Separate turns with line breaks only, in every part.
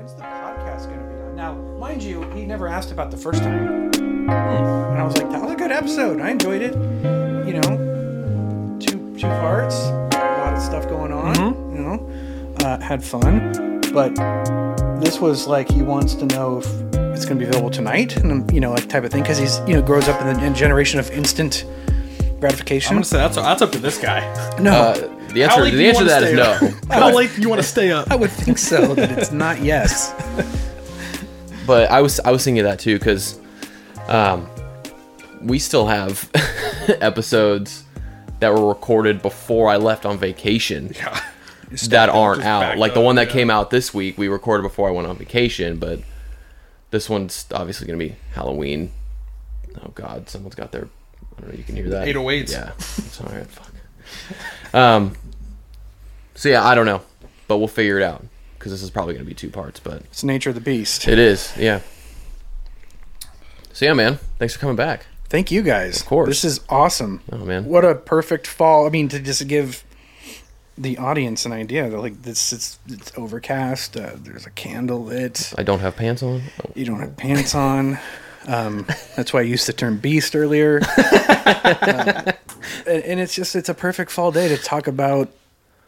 when's the podcast going to be on? Now, mind you, he never asked about the first time. And I was like, that was a good episode. I enjoyed it. You know, two two parts, a lot of stuff going on. You know, uh, had fun. But this was like he wants to know if it's going to be available tonight, and you know, like type of thing, because he's you know grows up in the in generation of instant gratification.
I'm gonna say that's that's up to this guy.
no,
Uh, the answer, the answer to that is
stay
no.
up? How late do you want to stay up?
I would think so. that it's not yes.
But I was I was thinking that too because um, we still have episodes that were recorded before I left on vacation
Yeah.
that aren't out.
backed
Like the one that
yeah.
came out this week, we recorded before I went on vacation, but this one's obviously going to be Halloween. Oh God, someone's got their. I don't know. You can hear that.
808s.
Yeah. It's all right. Fuck. Um. So yeah, I don't know, but we'll figure it out because this is probably going to be two parts, but
It's the nature of the beast.
it is. Yeah. So yeah, man. Thanks for coming back.
Thank you guys. Of
course.
This is awesome.
Oh man.
What a perfect fall. I mean, to just give the audience an idea that like this it's it's overcast. Uh, there's a candle lit.
I don't have pants on. Oh.
You don't have pants on. Um, that's why I used the term beast earlier. Uh, and, and it's just it's a perfect fall day to talk about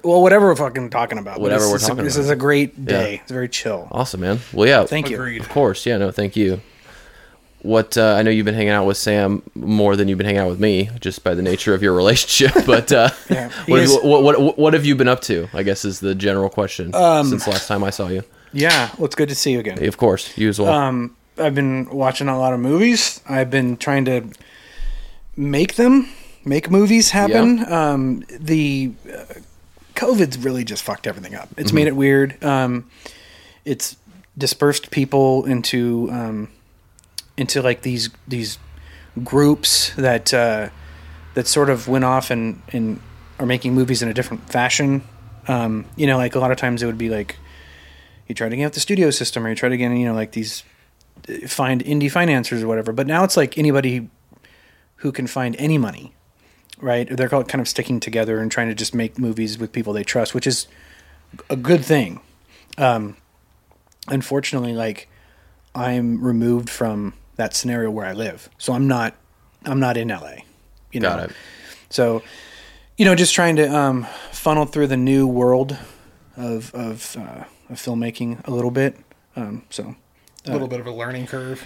well whatever we're fucking talking about.
Whatever
this
we're
is a-
talking
This
about.
This is a great day.
Yeah.
It's very chill.
Awesome, man. Well, yeah.
Thank you.
Agreed.
Of course, yeah, no, thank you. What uh, I know you've been hanging out with Sam more than you've been hanging out with me, just by the nature of your relationship. But uh,
Yeah, he
what, have you, what, what what have you been up to? I guess is the general question
Um,
since last time I saw you.
Yeah. Well, it's good to see you again.
Of course, you as well.
Um, I've been watching a lot of movies. I've been trying to make them, make movies happen. Um, the uh, COVID's really just fucked everything up. It's made it weird. Um, it's dispersed people into um, into like these these groups that uh, that sort of went off and and are making movies in a different fashion. Um, you know, like a lot of times it would be like you try to get out the studio system or you try to get you know like these find indie financiers or whatever. But now it's like anybody who can find any money, right? They're called kind of sticking together and trying to just make movies with people they trust, which is a good thing. Um, unfortunately, like I'm removed from that scenario where I live, so I'm not I'm not in LA. You know,
Got it.
so you know, just trying to um, funnel through the new world of of, uh, of filmmaking a little bit. Um, so
A little bit of a learning curve.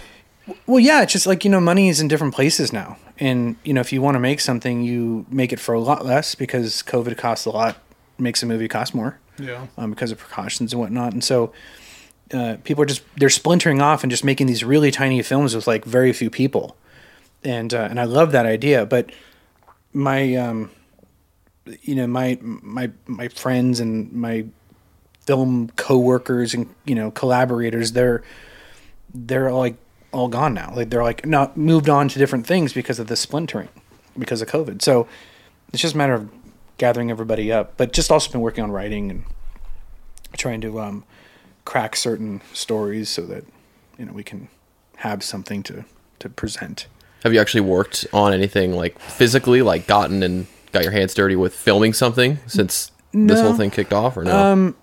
well, yeah, it's just like you know, money is in different places now, and you know, if you want to make something, you make it for a lot less because COVID costs a lot, makes a movie cost more
Yeah.
um, because of precautions and whatnot, and so uh, people are just they're splintering off and just making these really tiny films with like very few people, and uh, and I love that idea, but my um, you know my my my friends and my film coworkers and you know collaborators they're they're like all gone now. Like they're like not moved on to different things because of the splintering, because of COVID. So it's just a matter of gathering everybody up. But just also been working on writing and trying to um, crack certain stories so that you know we can have something to to present.
Have you actually worked on anything like physically, like gotten and got your hands dirty with filming something since this whole thing kicked off, or no?
Um,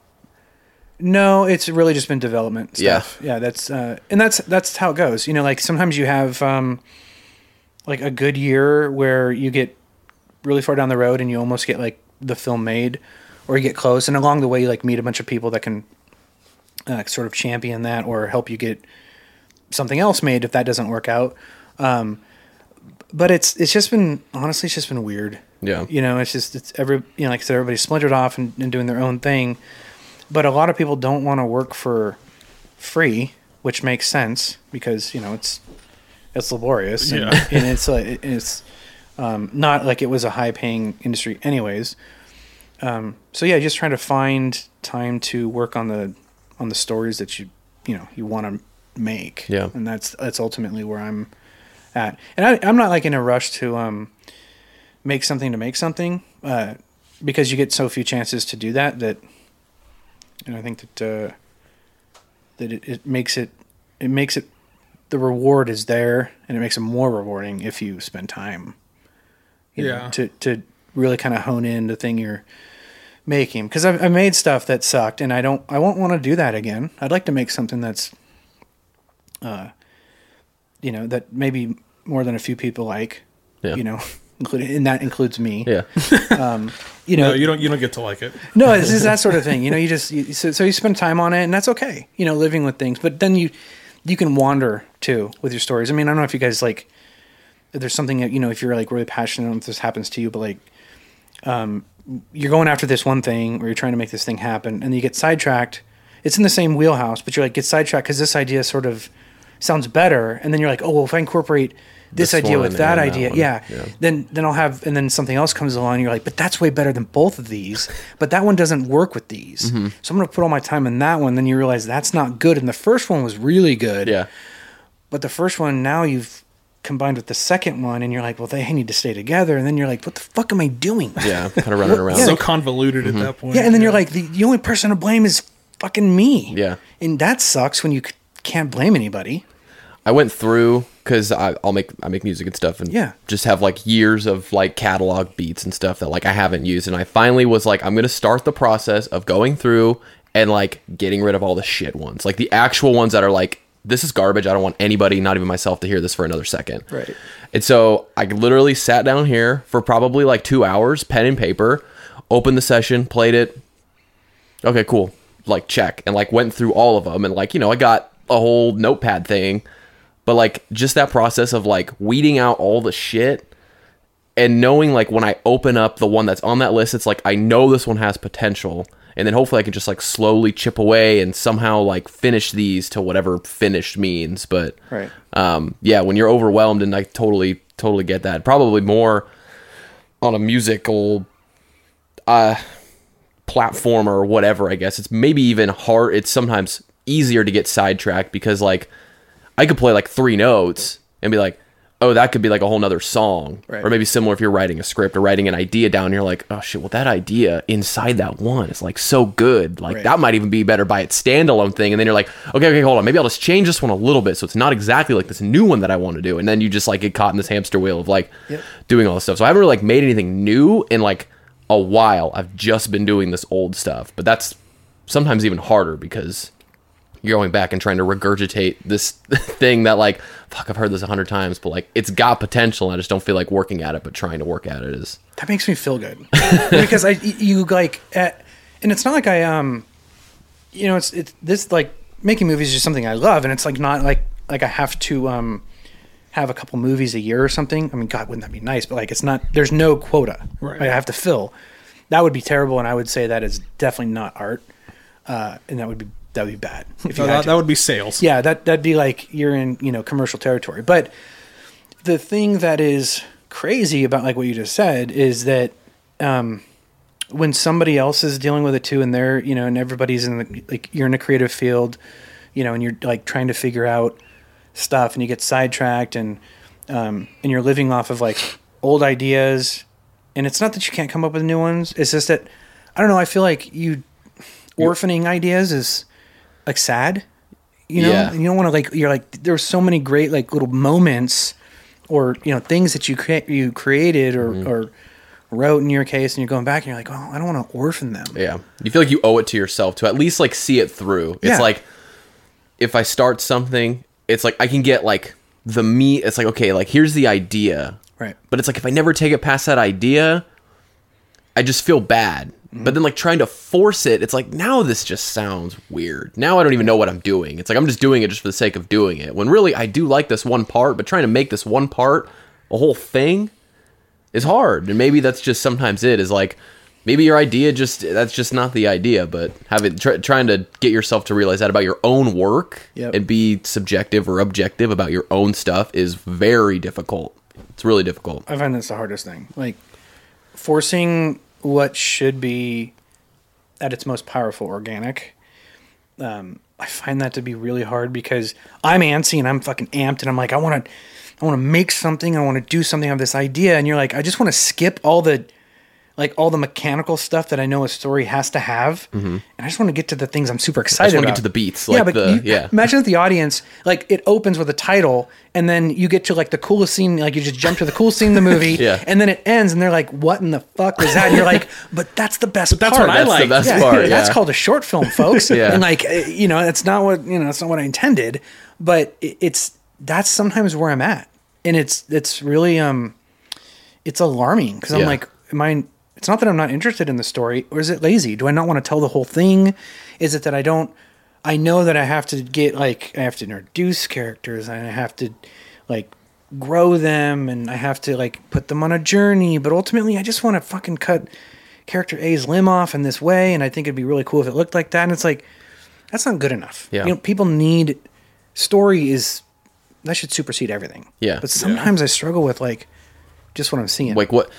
No, it's really just been development
Yeah.
stuff. Yeah, that's uh, and that's that's how it goes. You know, like sometimes you have um, like a good year where you get really far down the road and you almost get like the film made, or you get close, and along the way you like meet a bunch of people that can uh, sort of champion that or help you get something else made if that doesn't work out. Um, but it's it's just been honestly it's just been weird.
Yeah.
You know, it's just it's every you know like I said everybody's splintered off and, and doing their own thing, but a lot of people don't want to work for free, which makes sense because you know it's it's laborious and,
Yeah.
and it's like it's um, not like it was a high paying industry anyways. Um, so yeah, just trying to find time to work on the on the stories that you you know you want to make.
Yeah.
and that's that's ultimately where I'm at. And I, I'm not like in a rush to um make something to make something uh, because you get so few chances to do that that and I think that uh, that it, it makes it it makes it the reward is there and it makes it more rewarding if you spend time you know,
Yeah.
to to really kind of hone in the thing you're making because I've, I've made stuff that sucked and I don't I won't want to do that again. I'd like to make something that's, uh, you know, that maybe more than a few people like.
Yeah.
You know, including and that includes me.
Yeah.
You know,
No, you don't. You don't get to like it.
no, it's just that sort of thing. You know, you just you, so, so you spend time on it, and that's okay. You know, living with things, but then you you can wander too with your stories. I mean, I don't know if you guys like. If there's something that you know, if you're like really passionate, if this happens to you, but like, um, you're going after this one thing, or you're trying to make this thing happen, and you get sidetracked. It's in the same wheelhouse, but you're like get sidetracked because this idea sort of sounds better, and then you're like, oh, well, if I incorporate this,
This
idea with that
and that
idea, yeah,
Yeah.
then then I'll have, and then something else comes along. And you're like, but that's way better than both of these. But that one doesn't work with these.
Mm-hmm.
So I'm going to put all my time in that one. Then you realize that's not good, and the first one was really good.
Yeah.
But the first one now you've combined with the second one, and you're like, well, they need to stay together. And then you're like, what the fuck am I doing?
Yeah. Kind of running around.
so convoluted at that point.
Yeah, and then you're like, the, the only person to blame is fucking me.
Yeah.
and that sucks when you c- can't blame anybody.
I went through because I'll make I make music and stuff, and
Yeah.
just have like years of like catalog beats and stuff that like I haven't used, and I finally was like, I'm gonna start the process of going through and like getting rid of all the shit ones, like the actual ones that are like, this is garbage. I don't want anybody, not even myself, to hear this for another second.
Right.
And so I literally sat down here for probably like two hours, pen and paper, opened the session, played it. Okay, cool. Like check, and like went through all of them, and like you know I got a whole notepad thing, but like just that process of like weeding out all the shit and knowing like when I open up the one that's on that list, it's like I know this one has potential, and then hopefully I can just like slowly chip away and somehow like finish these to whatever finished means. But
Right.
um, yeah, when you're overwhelmed, and I totally totally get that. Probably more on a musical uh platform or whatever. I guess it's maybe even hard. It's sometimes easier to get sidetracked because like I could play like three notes and be like, oh, that could be like a whole nother song.
Right.
Or maybe similar if you're writing a script or writing an idea down, you're like, oh shit, well that idea inside that one is like so good. Like
Right.
that might even be better by its standalone thing. And then you're like, okay, okay, hold on. Maybe I'll just change this one a little bit so it's not exactly like this new one that I want to do. And then you just like get caught in this hamster wheel of like
Yep.
doing all this stuff. So I haven't really like made anything new in like a while. I've just been doing this old stuff. But that's sometimes even harder because you're going back and trying to regurgitate this thing that like fuck I've heard this a hundred times, but like it's got potential. And I just don't feel like working at it, but trying to work at it is
That makes me feel good because I you like at, and it's not like I um you know it's it's this like making movies is just something I love and it's like not like like I have to um have a couple movies a year or something. I mean, God, wouldn't that be nice? But like, it's not. There's no quota.
Right.
I have to fill. That would be terrible, and I would say that is definitely not art, uh, and that would be that would be bad. If
No,
had
that,
to.
that would be sales.
Yeah, that that'd be like you're in you know commercial territory. But the thing that is crazy about like what you just said is that um, when somebody else is dealing with it too, and they're you know, and everybody's in the like you're in a creative field, you know, and you're like trying to figure out stuff, and you get sidetracked, and um, and you're living off of like old ideas, and it's not that you can't come up with new ones. It's just that I don't know. I feel like you orphaning ideas is like sad you know
Yeah.
and you don't want to like you're like there's so many great like little moments or you know things that you cre- you created or
Mm-hmm.
or wrote in your case and you're going back and you're like oh i don't want to orphan them
Yeah. You feel like you owe it to yourself to at least like see it through. It's
Yeah.
like if I start something, it's like I can get like the meat. It's like, okay, like here's the idea.
right
But it's like if I never take it past that idea, I just feel bad. But then like trying to force it, it's like now this just sounds weird. Now I don't even know what I'm doing. It's like I'm just doing it just for the sake of doing it. When really I do like this one part, but trying to make this one part a whole thing is hard. And maybe that's just sometimes it is like maybe your idea just that's just not the idea, but having try, trying to get yourself to realize that about your own work
Yep.
and be subjective or objective about your own stuff is very difficult. It's really difficult.
i find that's the hardest thing like forcing what should be at its most powerful organic um, i find that to be really hard because i'm antsy and i'm fucking amped and i'm like i want to i want to make something i want to do something i have this idea and you're like i just want to skip all the like all the mechanical stuff that I know a story has to have, and I just want to get to the things I'm super excited.
Mm-hmm. wanna get to the beats,
yeah, but
the-
you-
yeah.
Imagine if the audience like it opens with a title, and then you get to like the coolest scene, like you just jump to the coolest scene in the movie,
Yeah.
and then it ends, and they're like, "What in the fuck was that?" And you're like, "But that's the best
that's
part."
what I
That's the
like.
best
yeah,
part.
that's called a short film, folks.
Yeah.
And like, eh, you know, that's not what you know. That's not what I intended. But it's that's sometimes where I'm at, and it's it's really um, it's alarming because I'm like, am I? It's not that I'm not interested in the story, or is it lazy? Do I not want to tell the whole thing? Is it that I don't? I know that I have to get like I have to introduce characters and I have to like grow them and I have to like put them on a journey, but ultimately I just want to fucking cut character A's limb off in this way and I think it'd be really cool if it looked like that and it's like that's not good enough.
Yeah.
You know, people need story is that should supersede everything.
Yeah.
But sometimes I struggle with like just what I'm seeing.
like what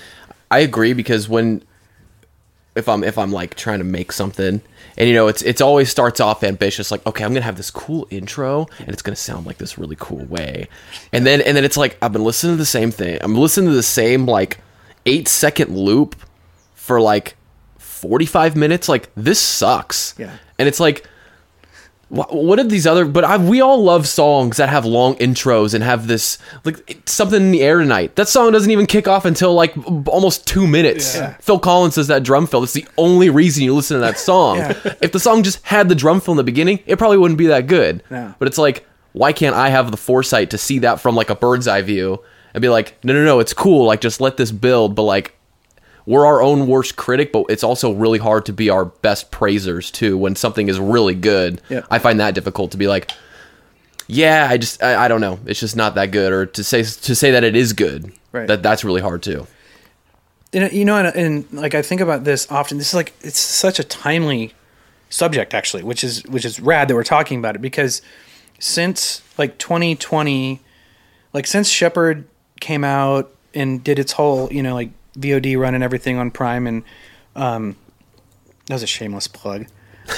I agree because when if I'm if I'm like trying to make something and you know it's it's always starts off ambitious like okay I'm gonna have this cool intro and it's gonna sound like this really cool way. And then and then it's like I've been listening to the same thing. I'm listening to the same like eight second loop for like 45 minutes. Like this sucks.
Yeah.
and it's like what are these other but I, we all love songs that have long intros and have this like something in the air tonight that song doesn't even kick off until like almost two minutes
Yeah.
phil collins does that drum fill it's the only reason you listen to that song
Yeah.
if the song just had the drum fill in the beginning it probably wouldn't be that good
No.
but it's like why can't i have the foresight to see that from like a bird's eye view and be like no no no it's cool like just let this build but like we're our own worst critic, but it's also really hard to be our best praisers too when something is really good.
Yeah.
I find that difficult to be like, yeah, I just I, I don't know, it's just not that good, or to say to say that it is good.
Right.
That that's really hard too.
And, you know, and, and like I think about this often. This is like it's such a timely subject, actually, which is which is rad that we're talking about it because since like 2020, like since Shepard came out and did its whole you know like VOD run and everything on Prime, and um, that was a shameless plug.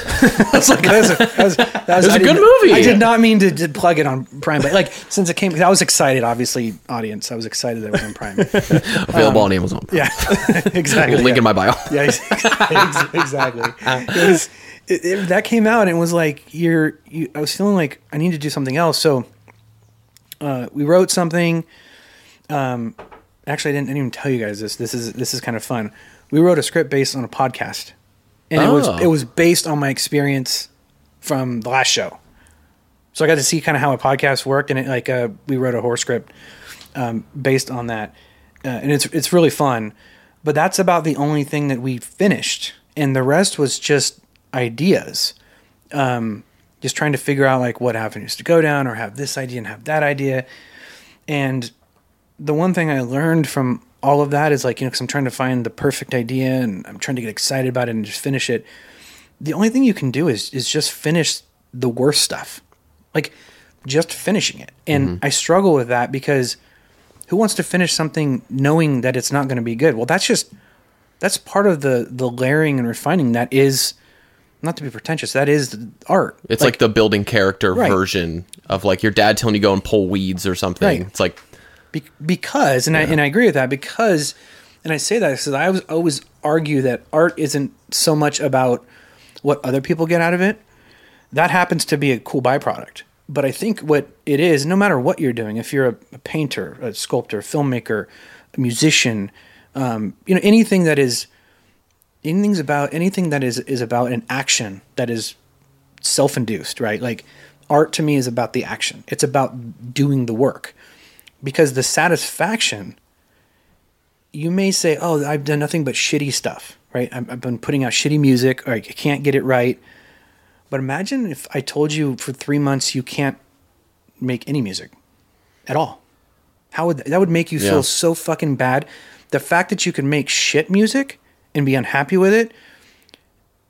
That's like that was a, that was, that was,
was
I
a good movie.
I did not mean to, to plug it on Prime, but like since it came, I was excited. Obviously, audience, I was excited that it was on Prime.
Available on Amazon.
Um, Yeah, exactly.
Link
yeah.
in my bio.
Yeah, ex- ex- exactly. It was it, it- that came out and it was like you're. You, I was feeling like I need to do something else. So uh, we wrote something. Um, actually, I didn't, I didn't even tell you guys this. This is this is kind of fun. We wrote a script based on a podcast, and it was
Oh.
it was based on my experience from the last show. So I got to see kind of how a podcast worked, and it, like uh, we wrote a horror script um, based on that, uh, and it's it's really fun. But that's about the only thing that we finished, and the rest was just ideas. Um, just trying to figure out like what avenues to go down, or have this idea and have that idea. And the one thing I learned from all of that is like you know, because I'm trying to find the perfect idea, and I'm trying to get excited about it and just finish it. The only thing you can do is is just finish the worst stuff like just finishing it. And mm-hmm. I struggle with that because who wants to finish something knowing that it's not going to be good? Well, that's just that's part of the the layering and refining that is not to be pretentious. That is art.
It's like, the building character
Right.
version of like your dad telling you go and pull weeds or something.
Right.
It's like
Be- because and I and I agree with that because and I say that because I always always argue that art isn't so much about what other people get out of it. That happens to be a cool byproduct. But I think what it is, no matter what you're doing, if you're a, a painter, a sculptor, filmmaker, a musician, um, you know, anything that is anything's about anything that is is about an action that is self-induced, right? Like art to me is about the action. It's about doing the work because the satisfaction you may say oh i've done nothing but shitty stuff right? I've, I've been putting out shitty music or i can't get it right. But imagine if i told you for three months you can't make any music at all. How would that would make you
Yeah.
feel so fucking bad. The fact that you can make shit music and be unhappy with it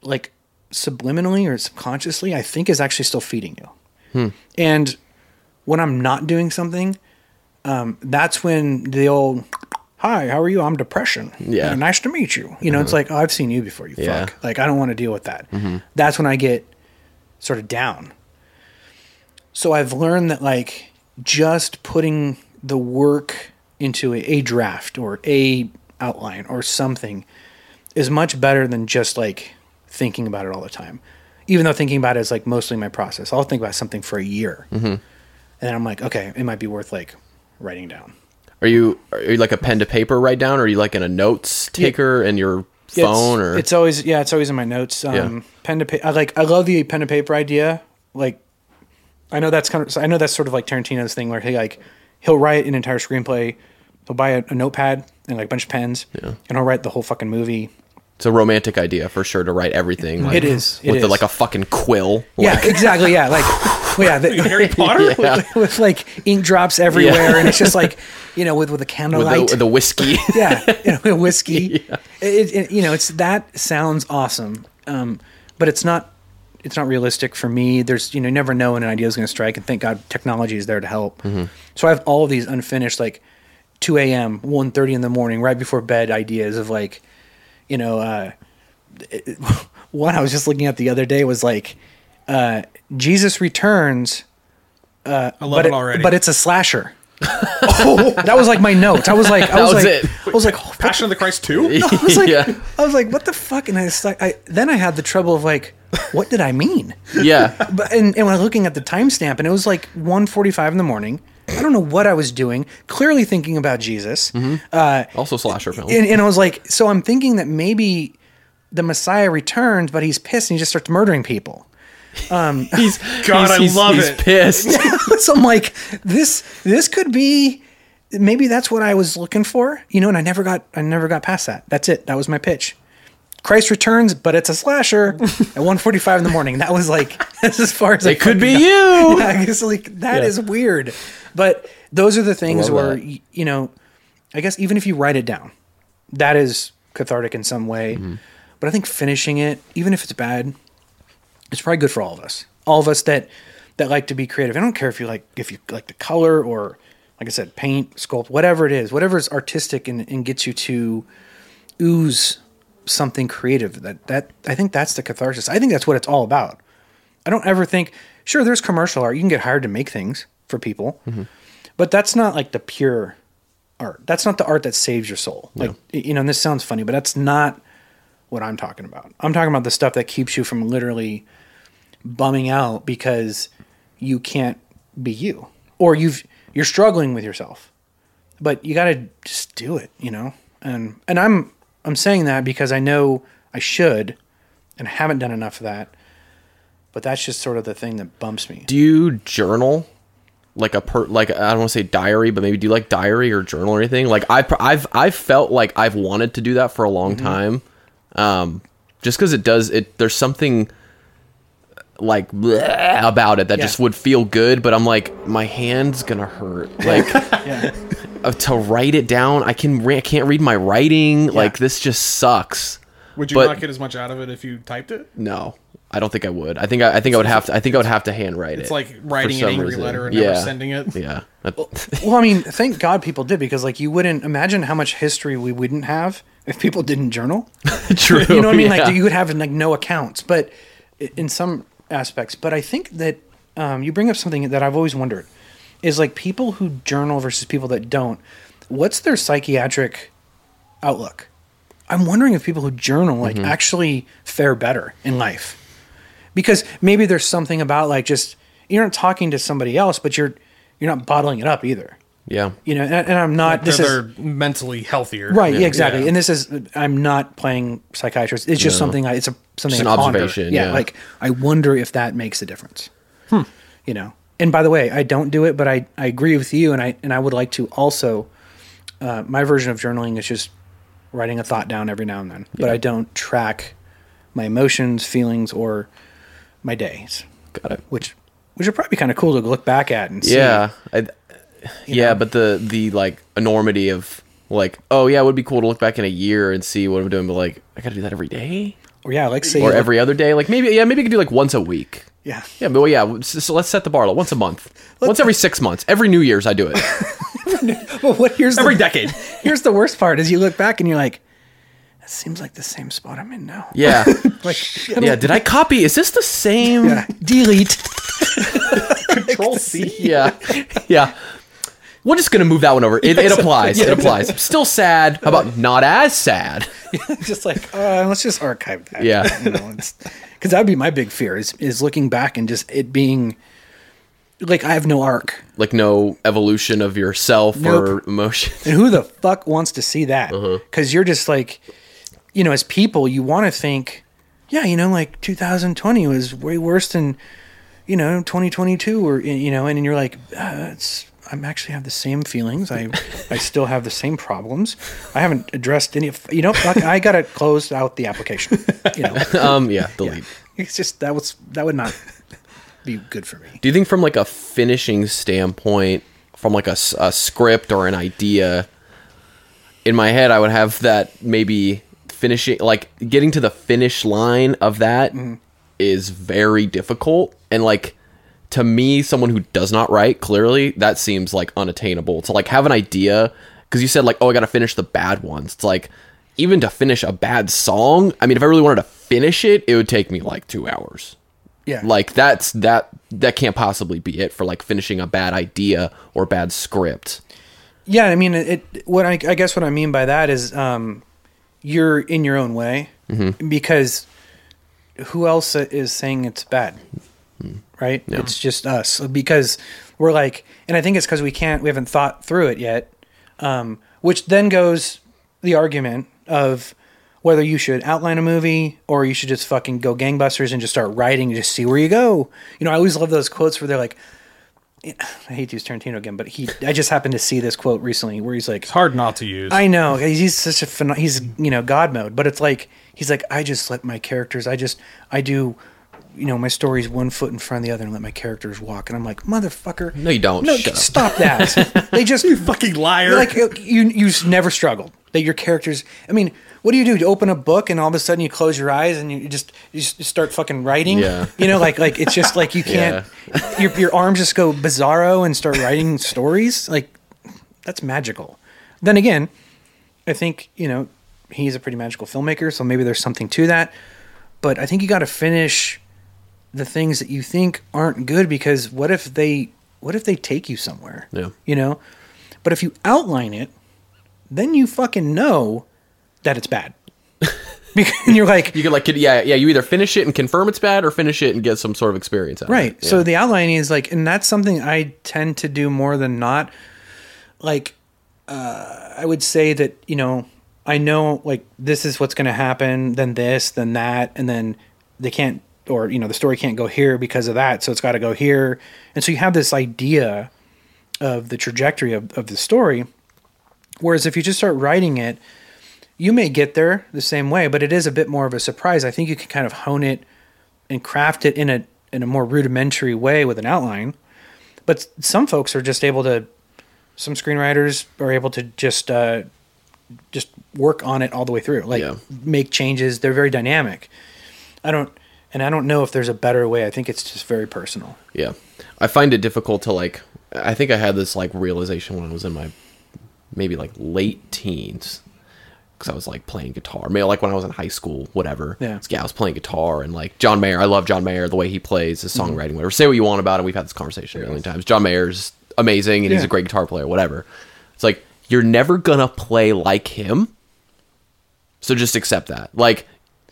like subliminally or subconsciously i think is actually still feeding you. Hmm. And when i'm not doing something um, that's when the old hi how are you i'm depression
Yeah.
Nice to meet you you know it's like oh i've seen you before you
Yeah.
fuck like i don't want to deal with that that's when i get sort of down so i've learned that like just putting the work into a, a draft or a outline or something is much better than just like thinking about it all the time. Even though thinking about it is like mostly my process. I'll think about something for a year. Mm-hmm. And then I'm like, okay, it might be worth like writing down.
Are you are you like a pen to paper write down, or are you like in a notes taker in your phone,
it's,
or
it's always yeah, it's always in my notes. Um,
Yeah.
pen to paper. I like I love the pen to paper idea. Like, I know that's kind of I know that's sort of like Tarantino's thing where he like he'll write an entire screenplay. He'll buy a, a notepad and like a bunch of pens, and he'll write the whole fucking movie.
It's a romantic idea for sure to write everything. Like,
It is, it
with The, like a fucking quill.
Yeah,
Like,
exactly. Yeah, like yeah, the,
Harry Potter?
with, with, like ink drops everywhere, and it's just like you know with with a
with
candlelight.
the, the whiskey.
yeah, you know, whiskey. It, it, you know, it's that sounds awesome, um, but it's not. It's not realistic for me. There's, you know, you never know when an idea is going to strike, and thank God technology is there to help. So I have all of these unfinished, like 2 a.m., 1.30 in the morning, right before bed ideas of like, you know, uh, it- one I was just looking at the other day was like, uh, Jesus returns,
I love
but
it already.
but it's a slasher. oh, that was like my note. I was like, I was,
was
like,
it.
I was like, oh,
Passion of the Christ too.
I was like,
Yeah.
I was like, what the fuck? And I was like, I then I had the trouble of like, what did I mean?
yeah.
But and, and when I was looking at the timestamp, and it was like 1.45 in the morning. I don't know what I was doing. Clearly thinking about Jesus. Uh,
Also slasher film.
and, and I was like, so I'm thinking that maybe the Messiah returns, but he's pissed and he just starts murdering people.
he's
God,
he's,
I love
he's
it.
pissed.
so I'm like, this this could be maybe that's what I was looking for, you know. And I never got I never got past that. That's it. That was my pitch. Christ returns, but it's a slasher at 1:45 in the morning. That was like that's as far as I
it could be
got.
you.
Yeah, I guess like that is weird, but those are the things where
that.
you know, I guess even if you write it down, that is cathartic in some way.
Mm-hmm.
But I think finishing it, even if it's bad, it's probably good for all of us. All of us that that like to be creative. I don't care if you like if you like the color or like I said, paint, sculpt, whatever it is, whatever is artistic and, and gets you to ooze something creative. That that I think that's the catharsis. I think that's what it's all about. I don't ever think sure there's commercial art. You can get hired to make things for people. Mm-hmm. But that's not like the pure art. That's not the art that saves your soul. Like you know, and this sounds funny, but that's not what I'm talking about. I'm talking about the stuff that keeps you from literally bumming out because you can't be you or you've you're struggling with yourself. But you got to just do it, you know? And and I'm I'm saying that because I know I should and I haven't done enough of that. But that's just sort of the thing that bumps me.
Do you journal? Like a per, like I don't want to say diary, but maybe do you like diary or journal or anything? Like I, I've, I've felt like I've wanted to do that for a long
Mm-hmm.
time, um, just because it does it. There's something like about it that
Yeah.
just would feel good, but I'm like my hand's gonna hurt. Like
Yeah.
Uh, to write it down, I can I can't read my writing. Like this just sucks.
Would you
But-
not get as much out of it if you typed it?
No, I don't think I would. I think I, I think I would have to. I think I would have to handwrite it.
It's like writing an
some
angry
reason.
letter and
yeah.
never sending it.
Yeah. That-
Well, I mean, thank God people did because like you wouldn't imagine how much history we wouldn't have if people didn't journal.
True.
you know what I mean?
yeah.
Like you would have like no accounts, but in some aspects. But I think that um, you bring up something that I've always wondered is like people who journal versus people that don't. What's their psychiatric outlook? I'm wondering if people who journal like
Mm-hmm.
actually fare better in life because maybe there's something about like just you're not talking to somebody else, but you're you're not bottling it up either.
yeah.
You know, and, and I'm not.
They're,
this is
they're mentally healthier.
Right, yeah, exactly.
Yeah.
And this is I'm not playing psychiatrist. It's just
No.
something I it's a something
Just
I
an
ponder.
observation,
Yeah,
yeah.
like I wonder if that makes a difference.
Hmm.
You know. And by the way, I don't do it, but I, I agree with you and I and I would like to also uh, my version of journaling is just writing a thought down every now and then. But I don't track my emotions, feelings, or my days.
Got it.
Which which would probably be kind of cool to look back at and see.
Yeah. I, yeah,
know?
but the the like enormity of like, oh yeah, it would be cool to look back in a year and see what I'm doing, but like I gotta do that every day
Or yeah, like say
or
you-
every other day. Like maybe yeah, maybe I could do like once a week.
Yeah.
Yeah, but well, yeah. So let's set the bar low. Once a month. once every six months. Every New Year's, I do it.
But what here's
Every
the,
decade.
Here's the worst part: is you look back and you're like, "That seems like the same spot I'm in now."
Yeah.
Like,
yeah. Did I copy? Is this the same?
yeah. delete.
Control C.
Yeah. Yeah. We're just gonna move that one over. It, it applies. It applies. Still sad. How about not as sad?
just like uh, let's just archive that.
Yeah.
you know, because that would be my big fear is is looking back and just it being like I have no arc.
Like no evolution of yourself or
Nope.
emotion.
And who the fuck wants to see that?
Uh-huh.
Because you're just like, you know, as people, you want to think, yeah, you know, like 2020 was way worse than, you know, 2022, or you know, and you're like, uh, it's. I'm actually have the same feelings. I, I still have the same problems. I haven't addressed any. of You know, fuck, I gotta close out the application. You know,
um, yeah, delete.
it's just that was that would not be good for me.
Do you think from like a finishing standpoint, from like a script or an idea, in my head, I would have that maybe finishing, like getting to the finish line of that is very difficult. And like, to me, someone who does not write, clearly, that seems like unattainable. To like have an idea, because you said like, oh, I got to finish the bad ones. It's like, even to finish a bad song, I mean, if I really wanted to finish it, it would take me like two hours
Yeah,
like that's that that can't possibly be it for like finishing a bad idea or bad script
Yeah, I mean, it. What I, I guess what I mean by that is, um, you're in your own way because who else is saying it's bad, right? It's just us because we're like, and I think it's because we can't, we haven't thought through it yet. Um, which then goes the argument of whether you should outline a movie or you should just fucking go gangbusters and just start writing and just see where you go. You know, I always love those quotes where they're like, I hate to use Tarantino again, but he I just happened to see this quote recently where he's like,
It's hard not to use.
I know he's such a phen- he's you know God mode, but it's like he's like I just let my characters I just I do you know my stories one foot in front of the other and let my characters walk and I'm like motherfucker
No, you don't.
no
Shut up.
stop that they just you
fucking liar.
like you you never struggled that your characters I mean what do you do you open a book and all of a sudden you close your eyes and you just you just start fucking writing
Yeah.
you know like like it's just like you can't your your arms just go bizarro and start writing stories like that's magical then again I think you know he's a pretty magical filmmaker, so maybe there's something to that. But I think you got to finish the things that you think aren't good because what if they what if they take you somewhere?
Yeah.
You know? But if you outline it, then you fucking know that it's bad. because you're like
You could like, yeah, yeah. You either finish it and confirm it's bad, or finish it and get some sort of experience out
Right.
of it.
So
Yeah.
the outlining is like, and that's something I tend to do more than not. Like, uh, I would say that you know, I know like this is what's going to happen, then this, then that, and then they can't, or you know, the story can't go here because of that, so it's got to go here, and so you have this idea of the trajectory of, of the story. Whereas if you just start writing it, you may get there the same way, but it is a bit more of a surprise. I think you can kind of hone it and craft it in a in a more rudimentary way with an outline. But some folks are just able to. Some screenwriters are able to just uh, just work on it all the way through, like
Yeah.
make changes. They're very dynamic. I don't, and I don't know if there's a better way. I think it's just very personal.
Yeah. I find it difficult to like I think I had this like realization when I was in my maybe like late teens cuz I was like playing guitar. Maybe like when I was in high school, whatever.
Yeah.
It's- I was playing guitar and like John Mayer, I love John Mayer, the way he plays, his
Mm-hmm.
songwriting, whatever. Say what you want about it. We've had this conversation a million times. John Mayer's amazing and he's a great guitar player, whatever. It's like you're never going to play like him. So just accept that. Like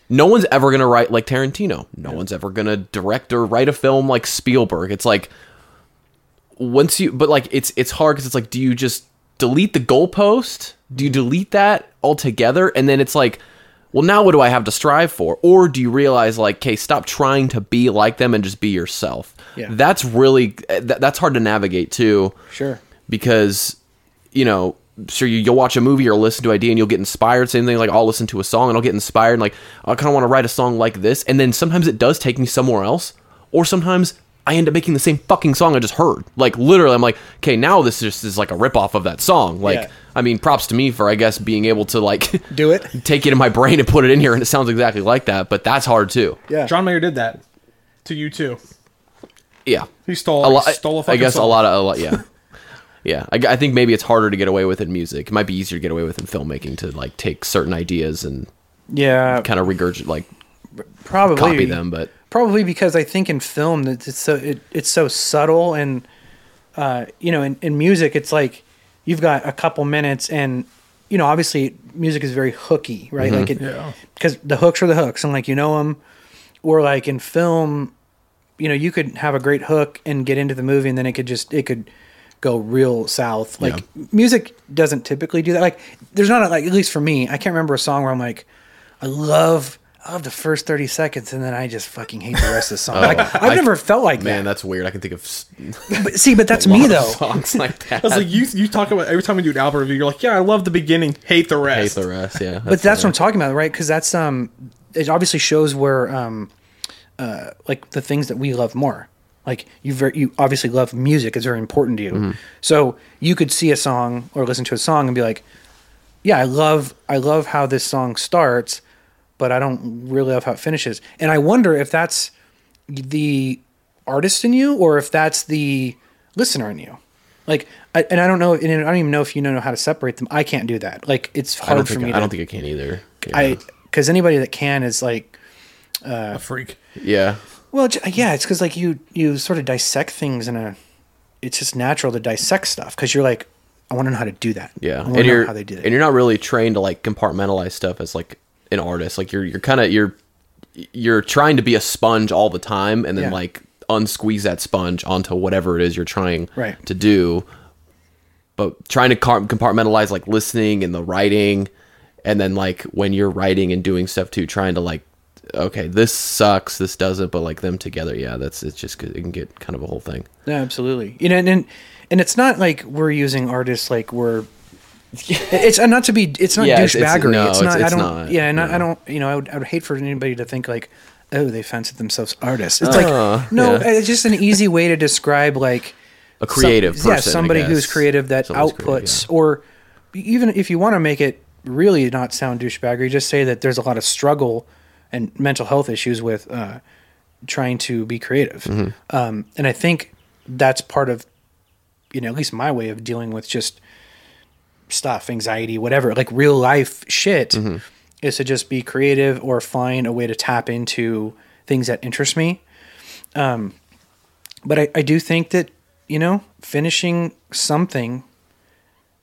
no one's ever going to write like Tarantino. No one's ever going to direct or write a film like Spielberg. It's like once you but like it's it's hard cuz it's like do you just delete the goalpost? Do you delete that altogether and then it's like well now what do I have to strive for? Or do you realize like okay, stop trying to be like them and just be yourself.
Yeah.
That's really eh, that, that's hard to navigate too
Sure.
because you know sure you, you'll watch a movie or listen to an idea and you'll get inspired same thing like i'll listen to a song and i'll get inspired and like i kind of want to write a song like this and then sometimes it does take me somewhere else or sometimes i end up making the same fucking song i just heard like literally i'm like okay now this just is like a rip-off of that song like
Yeah.
i mean props to me for i guess being able to like
Do it.
take it in my brain and put it in here and it sounds exactly like that but that's hard too
Yeah.
John Mayer did that to you too.
yeah
He stole
a lot.
he stole a
I
fucking
guess a lot of a lot. Yeah, yeah. I, I think maybe it's harder to get away with in music. It might be easier to get away with in filmmaking to like take certain ideas and
Yeah.
kind of regurgitate, like
Probably
copy them. But
Probably because I think in film that it's so it, it's so subtle and uh, you know, in, in music, it's like you've got a couple minutes, and you know, obviously, music is very hooky, right? Like it,
Yeah.
because the hooks are the hooks, and like you know them, or like in film, you know, you could have a great hook and get into the movie, and then it could just it could go real south. Like music doesn't typically do that. Like there's not a, like at least for me, I can't remember a song where I'm like, I love. I love the first thirty seconds, and then I just fucking hate the rest of the song. like, I've
I-
never felt like
Man,
that.
that's weird. I can think of
But see, but that's me though.
songs like that.
I was like, you you talk about every time we do an album review, you're like, yeah, I love the beginning, hate the rest, hate
the rest. Yeah,
but that's what I'm talking about, right? Because that's um, it obviously shows where um, uh, like the things that we love more. Like you, ver- you obviously love music; it's very important to you. Mm-hmm. So you could see a song or listen to a song and be like, "Yeah, I love, I love how this song starts, but I don't really love how it finishes." And I wonder if that's the artist in you or if that's the listener in you. Like, I, and I don't know, and I don't even know if you know how to separate them. I can't do that. Like, it's hard for
think
me.
I don't think I can either. Yeah.
I because anybody that can is like, uh,
A freak.
yeah.
Well, yeah, it's because like you you sort of dissect things in a. It's just natural to dissect stuff because you're like, I want to know how to do that.
Yeah,
I
and you're
know how they did
and you're not really trained to like compartmentalize stuff as like an artist. Like you're you're kind of you're you're trying to be a sponge all the time, and then
Yeah.
like unsqueeze that sponge onto whatever it is you're trying
Right.
to do. But trying to compartmentalize like listening and the writing, and then like when you're writing and doing stuff too, trying to like okay, this sucks, this doesn't, but like them together, yeah, that's it's just it can get kind of a whole thing.
Yeah, absolutely. You know, and and, and it's not like we're using artists like we're. It's not to be. It's not
Yeah, it's- it's- no,
it's, not.
it's
I don't.
not,
Yeah, and I, don't. You know, I would, I would hate for anybody to think like, oh, they fancied themselves artists. It's
Uh,
like no,
yeah.
it's just an easy way to describe like
A creative
some-
person,
yeah, somebody who's creative that
Someone's
outputs,
creative,
or even if you want to make it really not sound douchebaggery, just say that there's a lot of struggle and mental health issues with uh, trying to be creative.
Mm-hmm.
Um, and I think that's part of, you know, at least my way of dealing with just stuff, anxiety, whatever, like real life shit,
Mm-hmm.
is to just be creative or find a way to tap into things that interest me but I, I do think that you know finishing something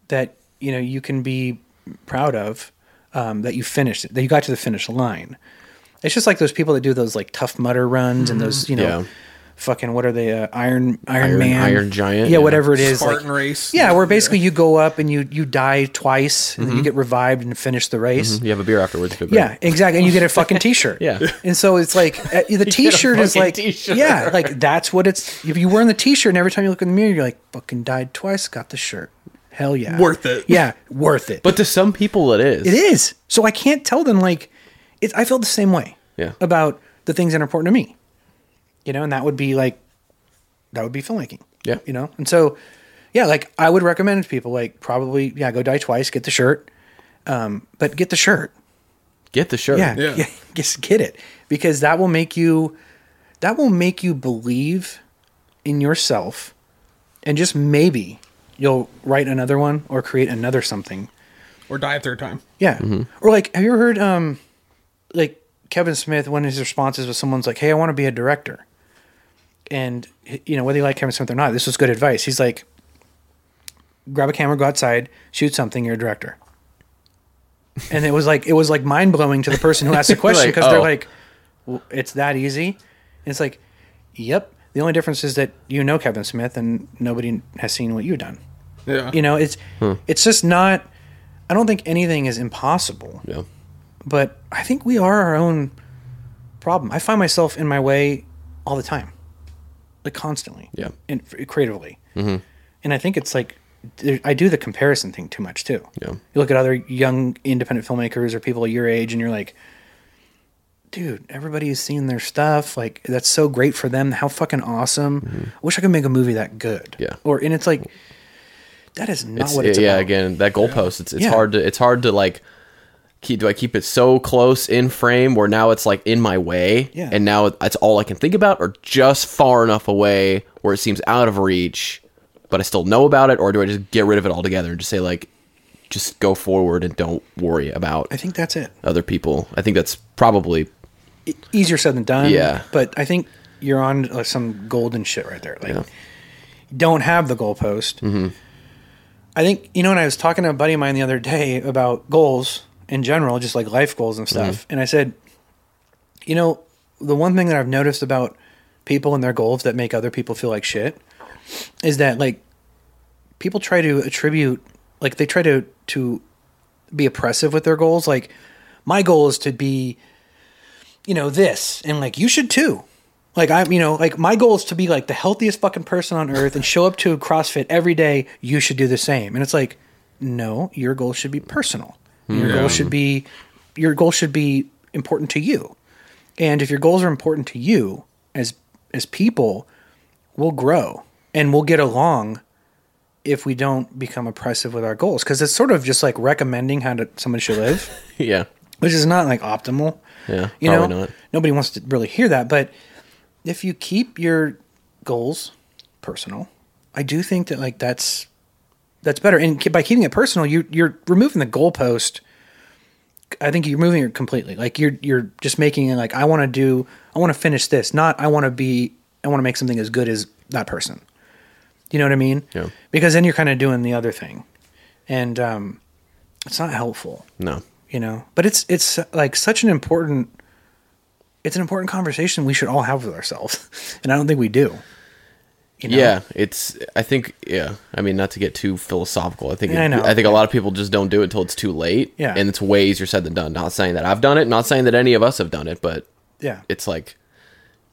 that you know you can be proud of um, that you finished it that you got to the finish line it's just like those people that do those like Tough Mudder runs and those you know
Yeah.
fucking what are they uh, iron iron
Iron-
man
Iron Giant,
yeah,
yeah.
whatever it is
Spartan
like,
race.
yeah where basically you go up and you you die twice and then
Mm-hmm.
you get revived and finish the race
You have a beer afterwards. Good beer.
yeah, exactly. And you get a fucking t-shirt.
Yeah.
And so it's like uh, the t-shirt is like
t-shirt.
yeah, like that's what it's. If you wear the t-shirt and every time you look in the mirror, you're like fucking died twice, got the shirt. Hell yeah,
Worth it.
Yeah, worth it.
But to some people, it is.
it is. So I can't tell them like it's. I feel the same way.
Yeah.
About the things that are important to me. You know, and that would be like that would be filmmaking.
Yeah.
You know, and so yeah, like I would recommend to people like probably yeah go die twice, get the shirt, um, but get the shirt.
Get the shirt.
Yeah,
Yeah.
yeah. Just get it because that will make you that will make you believe in yourself and just maybe you'll write another one or create another something.
Or die a third time.
Yeah. Mm-hmm. Or like have you ever heard um like Kevin Smith one of his responses was someone's like, "Hey, I want to be a director." And you know, whether you like Kevin Smith or not, this was good advice. He's like grab a camera, go outside, shoot something, you're a director. And it was like it was like mind blowing to the person who asked the question
Like,
because they're
oh.
like, well, "It's that easy." And it's like, "Yep." The only difference is that you know Kevin Smith and nobody has seen what you've done.
Yeah.
You know, it's hmm. it's just not. I don't think anything is impossible,
Yeah.
But I think we are our own problem. I find myself in my way all the time, like constantly.
Yeah.
and creatively. Mm-hmm. And I think it's like I do the comparison thing too much too.
Yeah.
You look at other young independent filmmakers or people your age, and you're like, dude, everybody's seeing their stuff. Like that's so great for them. How fucking awesome! I wish I could make a movie that good.
Mm-hmm. Yeah.
Or and it's like that is not
It's,
what it's
yeah.
about.
Again, that goalpost. It's it's
Yeah.
hard to it's hard to like keep. Do I keep it so close in frame where now it's like in my way?
Yeah.
And now that's all I can think about, or just far enough away where it seems out of reach, but I still know about it, or do I just get rid of it altogether and just say like, just go forward and don't worry about
I think that's it.
other people? I think that's probably
E- Easier said than done.
Yeah.
But I think you're on uh, some golden shit right there. Like
Yeah.
don't have the goalpost.
Mm-hmm.
I think you know. When I was talking to a buddy of mine the other day about goals in general, just like life goals and stuff.
Mm-hmm.
And I said, you know, the one thing that I've noticed about people and their goals that make other people feel like shit is that like people try to attribute like they try to to be oppressive with their goals like my goal is to be you know this and like you should too like i'm you know like my goal is to be like the healthiest fucking person on earth and show up to crossfit every day you should do the same and it's like no your goal should be personal your
Yeah.
goal should be your goal should be important to you and if your goals are important to you as as people we'll grow and we'll get along if we don't become oppressive with our goals because it's sort of just like recommending how to, someone should live
Yeah.
which is not like optimal
Yeah.
you know
not.
nobody wants to really hear that but if you keep your goals personal i do think that like that's that's better. And by keeping it personal you you're removing the goalpost. I think you're moving it completely. Like you're you're just making it like i want to do i want to finish this not i want to be i want to make something as good as that person. You know what i mean?
Yeah.
because then you're kind of doing the other thing. And um it's not helpful.
No.
you know? But it's it's like such an important it's an important conversation we should all have with ourselves. And i don't think we do you know?
Yeah, it's. I think. Yeah, I mean, not to get too philosophical. I think.
Yeah, I know.
I think a lot of people just don't do it until it's too late.
Yeah.
and it's way easier said than done. Not saying that I've done it. Not saying that any of us have done it, but
yeah
it's like,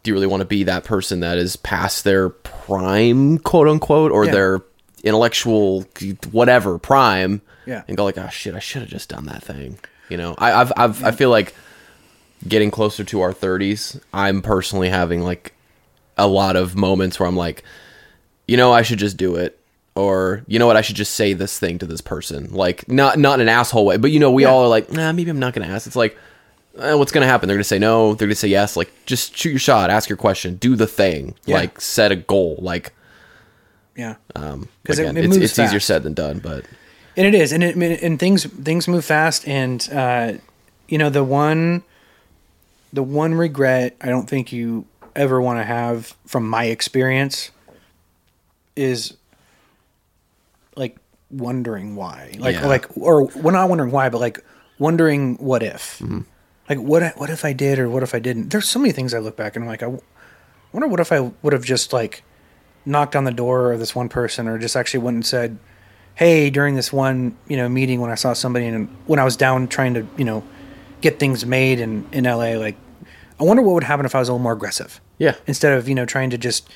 do you really want to be that person that is past their prime, quote unquote, or
Yeah.
their intellectual whatever prime?
Yeah.
and go like, oh shit, I should have just done that thing. You know, I, I've, I've, I feel like getting closer to our thirties. I'm personally having like a lot of moments where I'm like, you know, I should just do it. Or you know what, I should just say this thing to this person, like not not in an asshole way, but you know, we
Yeah.
all are like, nah, maybe I'm not gonna ask. It's like, eh, what's gonna happen? They're gonna say no. They're gonna say yes. Like, just shoot your shot, ask your question, do the thing,
Yeah.
like set a goal. Like,
yeah
um,
'Cause it- it
it's, it's easier said than done, but
and it is and it and things things move fast and uh you know the one the one regret i don't think you ever want to have from my experience is like wondering why like
Yeah.
like or well not wondering why but like wondering what if
Mm-hmm.
like what what if i did or what if i didn't there's so many things i look back and i'm like i wonder what if i would have just like knocked on the door of this one person or just actually went and said hey during this one you know meeting when i saw somebody and when i was down trying to you know get things made in in la like i wonder what would happen if i was a little more aggressive.
Yeah,
instead of you know trying to just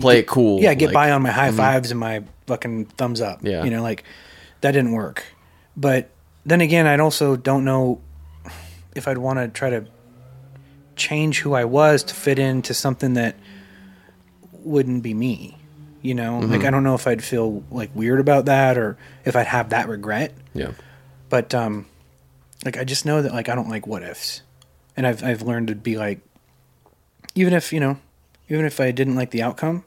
play it cool.
yeah get
like-
by on my high fives and my fucking thumbs up.
Yeah.
you know like that didn't work. But then again I'd also don't know if i'd want to try to change who i was to fit into something that wouldn't be me you know? Like i don't know if i'd feel like weird about that or if i'd have that regret.
Yeah,
but um like i just know that like i don't like what ifs and i've i've learned to be like even if you know even if i didn't like the outcome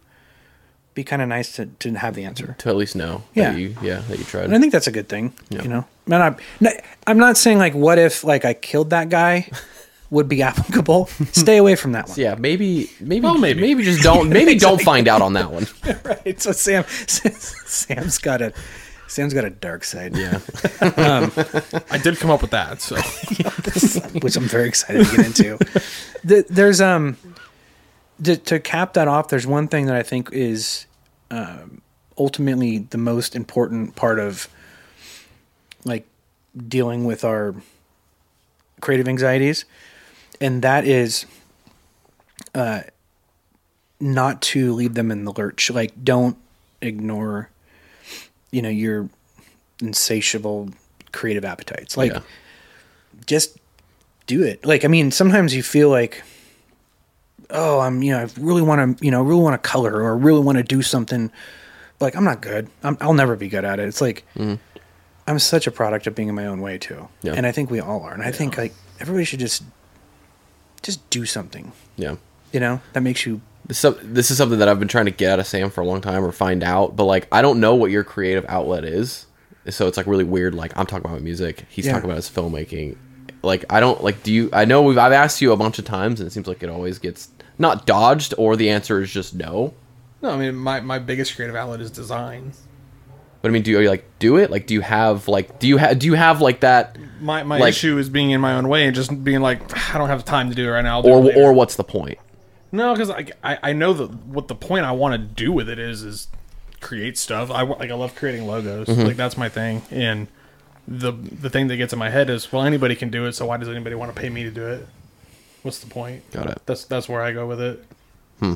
be kind of nice to, to have the answer
to at least know.
Yeah.
that you, yeah, that you tried.
and i think that's a good thing
Yeah.
you know man I'm, not, I'm not saying like what if like i killed that guy would be applicable stay away from that one
yeah, maybe, maybe,
Well, maybe.
maybe just don't, maybe don't find out on that one.
right so sam sam's got a sam's got a dark side
Yeah,
I did come up with that. So
which I'm very excited to get into. The, there's um to, to cap that off. There's one thing that I think is um, ultimately the most important part of like dealing with our creative anxieties, and that is uh, not to leave them in the lurch. Like, don't ignore, you know, your insatiable creative appetites. Like,
Yeah.
just do it. Like, I mean, sometimes you feel like, oh, I'm, you know, I really want to, you know, really want to color or really want to do something. Like, I'm not good. I'm, I'll never be good at it. It's like, mm-hmm. I'm such a product of being in my own way too.
Yeah.
And I think we all are. And I think like everybody should just, just do something,
yeah.
you know, that makes you,
This, is- this is something that I've been trying to get out of Sam for a long time or find out, but like I don't know what your creative outlet is, so it's like really weird. Like I'm talking about music, he's
Yeah.
talking about his filmmaking. Like I don't like. Do you? I know we've I've asked you a bunch of times, and it seems like it always gets not dodged, or the answer is just no.
No, I mean my, my biggest creative outlet is design.
What I mean, do you like do it? Like, do you have like do you have do you have like that,
My my
Like-
issue is being in my own way and just being like I don't have time to do it right now. I'll
or
it later."
or what's the point?
No, because I, I I know that what the point I want to do with it is is create stuff. I like I love creating logos.
Mm-hmm.
Like that's my thing. And the the thing that gets in my head is well anybody can do it. So why does anybody want to pay me to do it? What's the point?
Got it.
That's that's where I go with it. Hmm.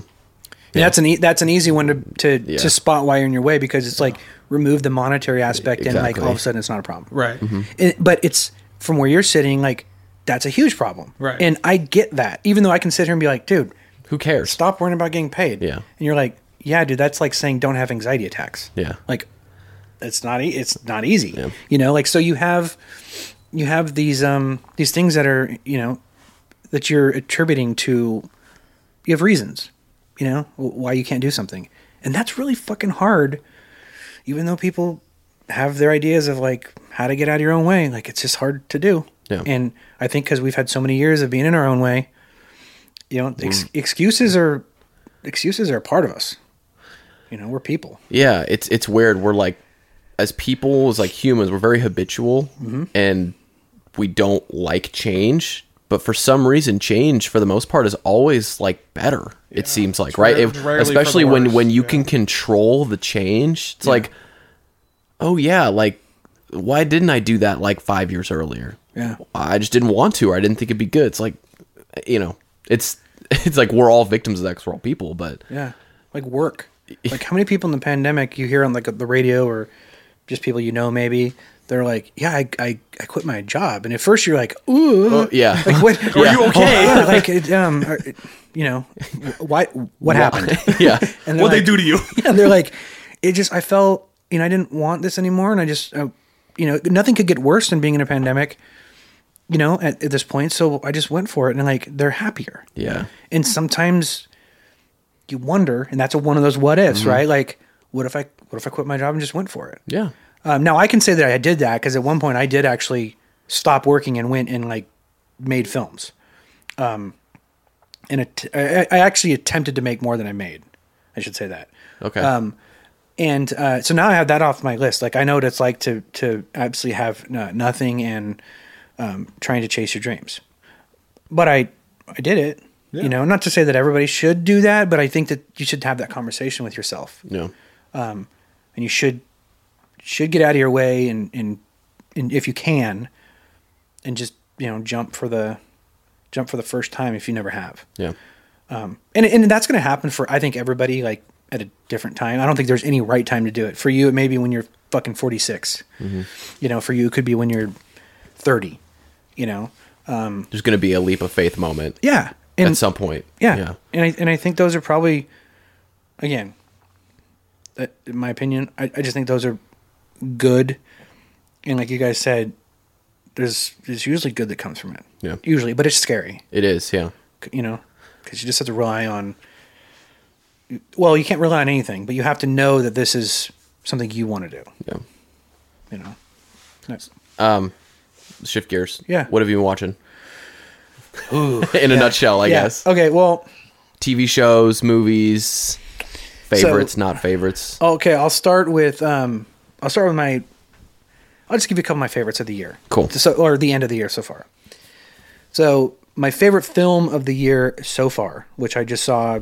That's an e- that's an easy one to to,
Yeah.
to spot while you're in your way because it's like remove the monetary aspect and like all of a sudden it's not a problem.
Right.
It- but it's from where you're sitting like that's a huge problem.
Right.
And I get that. Even though I can sit here and be like, dude,
Who cares?
stop worrying about getting paid.
Yeah.
And you're like, yeah, dude, that's like saying don't have anxiety attacks.
Yeah.
Like it's not e- it's not easy.
Yeah.
You know, like so you have you have these um these things that are, you know, that you're attributing to you have reasons, you know, why you can't do something. And that's really fucking hard even though people have their ideas of like how to get out of your own way, like it's just hard to do.
Yeah.
And I think cuz we've had so many years of being in our own way, you know, ex- excuses are excuses are a part of us. You know, we're people.
Yeah, it's it's weird. We're like as people, as like humans, we're very habitual
Mm-hmm.
and we don't like change. But for some reason, change for the most part is always like better. It seems like right,
rare-
If-
rarely for the
especially when when you
yeah.
can control the change. It's like, oh yeah, like why didn't I do that like five years earlier?
Yeah.
I just didn't want to, or I didn't think it'd be good. It's like, you know, it's it's like we're all victims of that 'cause we're all people, but
Yeah. Like work. Like how many people in the pandemic you hear on like the radio or just people you know maybe they're like, yeah, I, I, I quit my job, and at first you're like, ooh,
Oh, yeah.
like what?
Are you
okay? Yeah, like it, um, are- you know, why? What happened?
yeah,
And they're
What they do to you?
yeah, they're like, it just, I felt, you know, I didn't want this anymore. And I just, uh, you know, nothing could get worse than being in a pandemic, you know, at, at this point. So I just went for it and like, they're happier.
yeah,
And sometimes you wonder, and that's a, one of those what ifs, right? Like, what if I, what if I quit my job and just went for it?
yeah.
Um, now I can say that I did that because at one point I did actually stop working and went and like made films. Um, and it, I, I actually attempted to make more than I made. I should say that.
Okay.
Um, and uh, so now I have that off my list. Like I know what it's like to to absolutely have no, nothing and um, trying to chase your dreams. But I I did it. You know, not to say that everybody should do that, but I think that you should have that conversation with yourself
no.
Um, and you should should get out of your way and and, and if you can and just you know jump for the jump for the first time if you never have
Yeah.
Um, and and that's going to happen for I think everybody like at a different time. I don't think there's any right time to do it. For you, it may be when you're fucking 46. Mm-hmm. You know, for you, it could be when you're 30. You know,
There's going to be a leap of faith moment
yeah, and
at some point.
yeah,
Yeah.
and I and I think those are probably, again, in my opinion, I, I just think those are good, and like you guys said, there's there's usually good that comes from it.
Yeah.
usually, but it's scary.
It is. Yeah.
you know, because you just have to rely on. Well, you can't rely on anything, but you have to know that this is something you want to do.
Yeah.
You know, That's-
Um, shift gears.
Yeah.
What have you been watching? In a nutshell, I
yeah.
guess.
Okay. Well,
TV shows, movies, favorites, not favorites.
okay. I'll start with um. I'll start with my. I'll just give you a couple of my favorites of the year.
Cool.
So, or the end of the year so far. So my favorite film of the year so far, which I just saw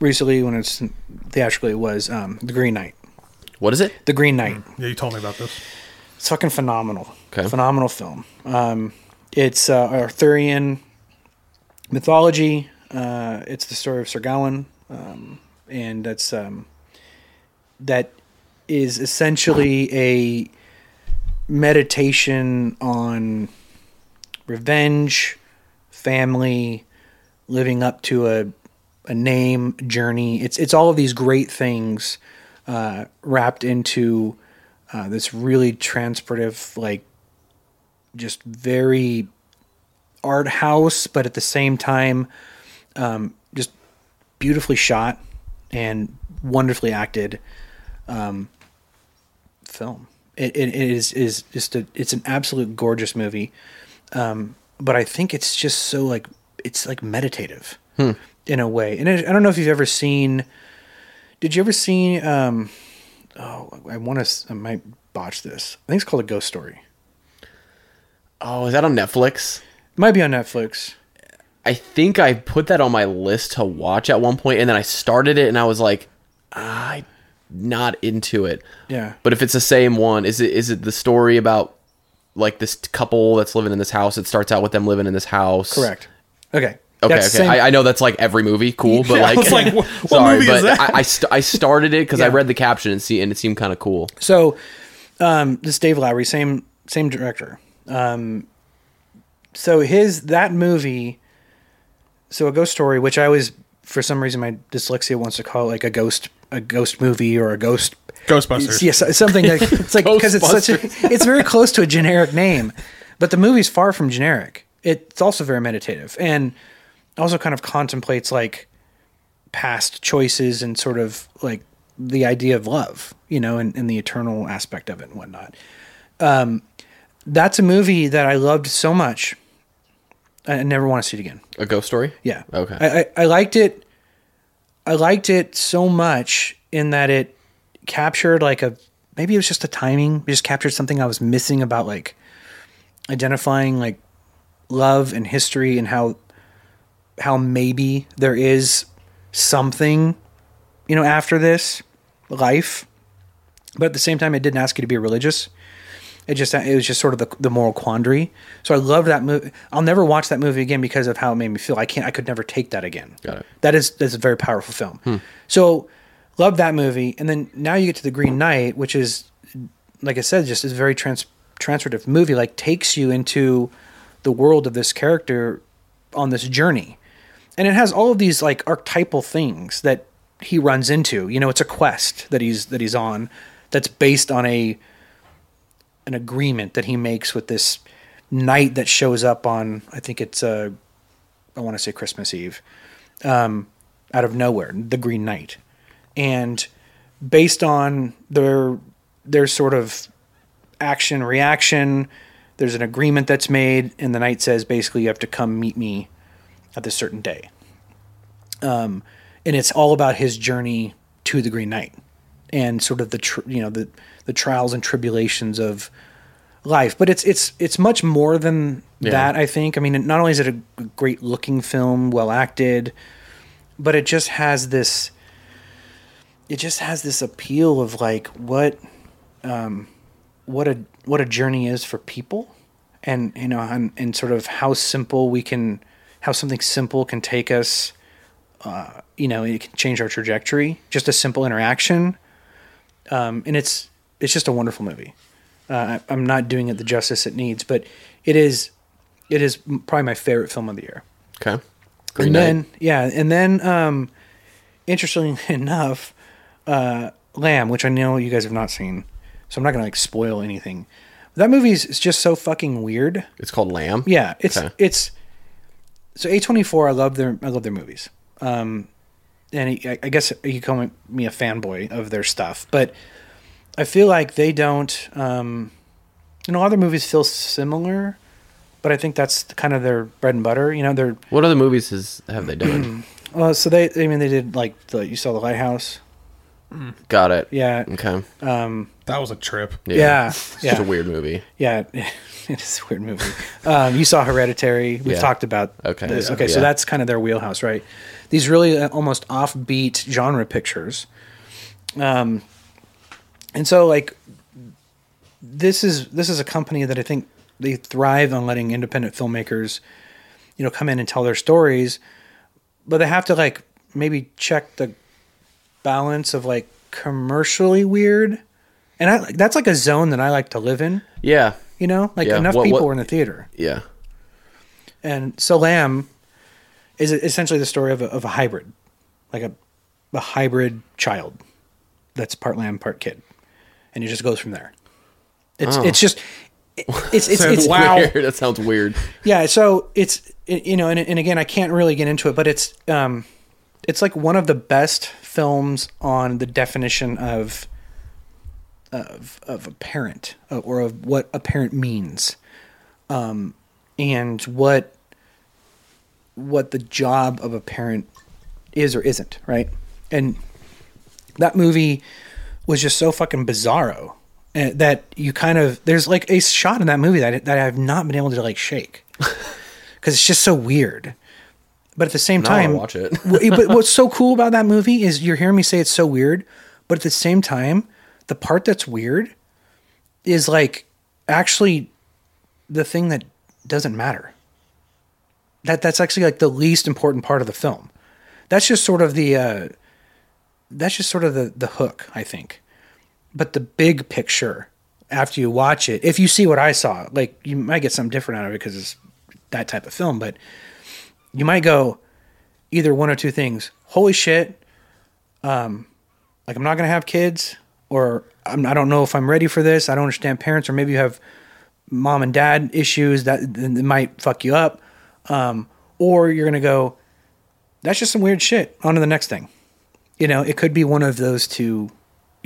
recently when it's theatrically, was um, The Green Knight.
What is it?
The Green Knight.
Yeah, you told me about this.
It's fucking phenomenal.
Okay.
Phenomenal film. Um, it's uh, Arthurian mythology. Uh, it's the story of Sir Gawain, um, and that's um, that is essentially a meditation on revenge, family, living up to a a name, journey. It's it's all of these great things uh, wrapped into uh, this really transportive, like just very art house, but at the same time, um, just beautifully shot and wonderfully acted um, film. It, it, it is is just a it's an absolute gorgeous movie, um, but I think it's just so like it's like meditative in a way. And I I don't know if you've ever seen. Did you ever see? Um, oh, I want to. I might botch this. I think it's called a ghost story.
Oh, is that on Netflix?
Might be on Netflix.
I think I put that on my list to watch at one point, and then I started it, and I was like, I'm not into it.
Yeah.
But if it's the same one, is it is it the story about like this couple that's living in this house? It starts out with them living in this house.
Correct. Okay.
Okay,
That's
okay. I, I know that's like every movie, cool, but
Yeah, I
like,
was like, what- what
sorry,
movie
but
is that?
I I, st- I started it because I read the caption and see, and it seemed kind of cool.
So, um, this Dave Lowery, same same director. Um, so his that movie, so a ghost story, which I was for some reason my dyslexia wants to call it like a ghost a ghost movie or a ghost
Ghostbusters.
Yes, something like it's like because it's such a it's very close to a generic name, but the movie's far from generic. It's also very meditative and also kind of contemplates like past choices and sort of like the idea of love, you know, and, and the eternal aspect of it and whatnot. Um, that's a movie that I loved so much. I never want to see it again.
A ghost story.
Yeah.
Okay.
I, I, I liked it. I liked it so much in that it captured like a maybe it was just the timing. It just captured something I was missing about like identifying like love and history and how how maybe there is something you know after this life but at the same time it didn't ask you to be religious it just it was just sort of the, the moral quandary. So i love that movie. I'll never watch that movie again because of how it made me feel. I can't i could never take that again.
Got it.
that is that's a very powerful film. Hmm. So love that movie. And then now you get to the green knight which is like i said just is a very trans transitive movie like takes you into the world of this character on this journey. And it has all of these like archetypal things that he runs into. You know it's a quest that he's that he's on that's based on a an agreement that he makes with this knight that shows up on I think it's uh I want to say Christmas Eve um out of nowhere the Green Knight. And based on their their sort of action reaction there's an agreement that's made and the knight says basically you have to come meet me at this certain day. Um and it's all about his journey to the Green Knight and sort of the tr- you know the the trials and tribulations of life. But it's it's it's much more than
Yeah.
that i think. I mean not only is it a great looking film well acted but it just has this it just has this appeal of like what um what a what a journey is for people. And you know and, and sort of how simple we can how something simple can take us uh, you know it can change our trajectory. Just a simple interaction um, and it's it's just a wonderful movie uh, I, i'm not doing it the justice it needs but it is it is probably my favorite film of the year
Okay. Green
and
Knight.
then yeah and then um interestingly enough uh lamb which i know you guys have not seen so i'm not gonna like spoil anything that movie is is just so fucking weird
it's called Lamb.
yeah it's
Okay.
it's so a24 i love their i love their movies um and I, I guess you call me a fanboy of their stuff but i feel like they don't um you know other movies feel similar but i think that's kind of their bread and butter you know they're
What other movies has have they done?
well so they i mean they did like the you saw the lighthouse
Got it.
yeah
Okay.
um
That was a trip.
yeah Yeah.
It's
yeah
just a weird movie.
yeah it is a weird movie um you saw hereditary we've
Yeah.
talked about
Okay.
this
Yeah.
okay so that's kind of their wheelhouse right these really uh, almost offbeat genre pictures um and so like this is this is a company that i think they thrive on letting independent filmmakers you know come in and tell their stories but they have to like maybe check the balance of like commercially weird and i that's like a zone that i like to live in
Yeah.
You know, like
Yeah,
enough
what-
people
what-
were in the theater,
Yeah.
and so Lamb is essentially the story of a, of a hybrid, like a a hybrid child that's part lamb, part kid, and it just goes from there. It's
Oh.
it's just it's it's, it's
Wow.
Weird. That sounds weird.
yeah. So it's you know, and, and again, I can't really get into it, but it's um, it's like one of the best films on the definition of of of a parent uh, or of what a parent means, um, and what what the job of a parent is or isn't, right? And that movie was just so fucking bizarro uh, that you kind of there's like a shot in that movie that that I've not been able to like shake because it's just so weird. But at the same
Now
time,
watch it.
but what's so cool about that movie is you're hearing me say it's so weird, but at the same time, the part that's weird is like actually the thing that doesn't matter. That that's actually like the least important part of the film. That's just sort of the uh, that's just sort of the the hook, I think. But the big picture after you watch it, if you see what I saw, like you might get something different out of it because it's that type of film, but you might go either one or two things. Holy shit, um, like I'm not gonna have kids, or I'm, I don't know if I'm ready for this. I don't understand parents, or maybe you have mom and dad issues that, that might fuck you up, um, or you're gonna go, that's just some weird shit. On to the next thing. You know, it could be one of those two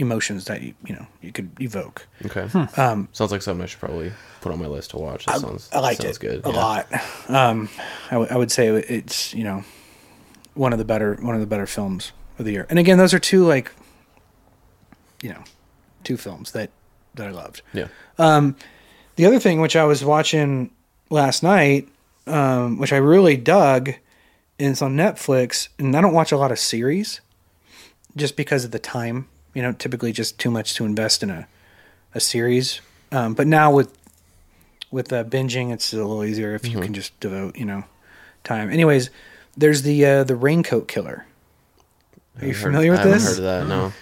emotions that you you know you could evoke.
Okay.
Hmm. Um,
sounds like something I should probably put on my list to watch. That sounds.
I liked
sounds
it
good.
a
yeah.
lot. Um, I, w- I would say it's you know one of the better one of the better films of the year. And again, those are two like you know two films that that I loved.
Yeah.
The other thing which I was watching last night, um, which I really dug, and it's on Netflix. And I don't watch a lot of series, just because of the time. You know, typically just too much to invest in a a series. Um, but now with with uh, binging, it's a little easier if you can just devote you know time. Anyways, there's the uh, the Raincoat Killer. Are you
Heard-
familiar with this?
I haven't
this?
Heard of that? No.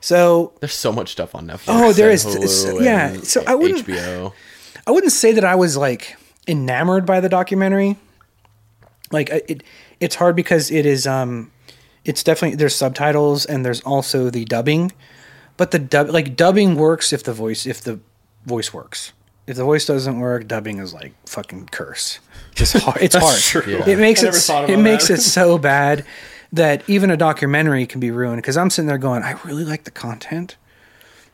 So
There's so much stuff on Netflix.
Oh, there is.
and
is-
Hulu
yeah, so I wouldn't-
HBO.
I wouldn't say that I was like enamored by the documentary. Like it, it's hard because it is. Um, it's definitely there's subtitles and there's also the dubbing, but the dub like dubbing works if the voice if the voice works. If the voice doesn't work, dubbing is like fucking curse. It's hard. It's hard.
true.
It makes
I
it.
never thought
It
about
makes
that.
it so bad that even a documentary can be ruined. Because I'm sitting there going, I really like the content.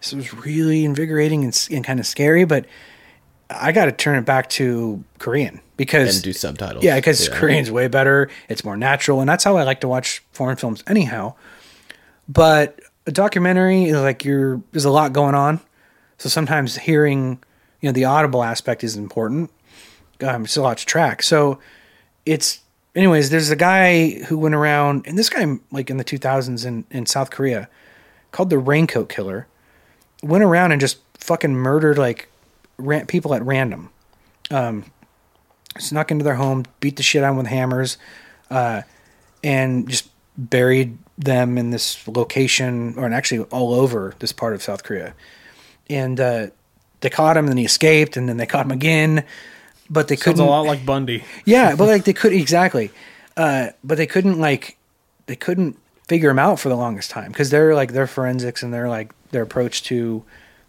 This was really invigorating and, and kind of scary, but I got to turn it back to Korean because
And do subtitles.
yeah, because Korean's way better. It's more natural, and that's how I like to watch foreign films, anyhow. But a documentary is like you're there's a lot going on, so sometimes hearing you know the audible aspect is important. Um, it's a lot to track. So it's anyways. There's a guy who went around, and this guy like in the 2000s in in South Korea, called the Raincoat Killer, went around and just fucking murdered like ran- people at random snuck into their home, beat the shit out with hammers, uh, and just buried them in this location, or actually all over this part of South Korea. And uh, they caught him, and then he escaped, and then they caught him again, but they
Sounds
couldn't.
a lot like Bundy.
Yeah, but like they could exactly, uh, but they couldn't like they couldn't figure him out for the longest time because they're like their forensics and their like their approach to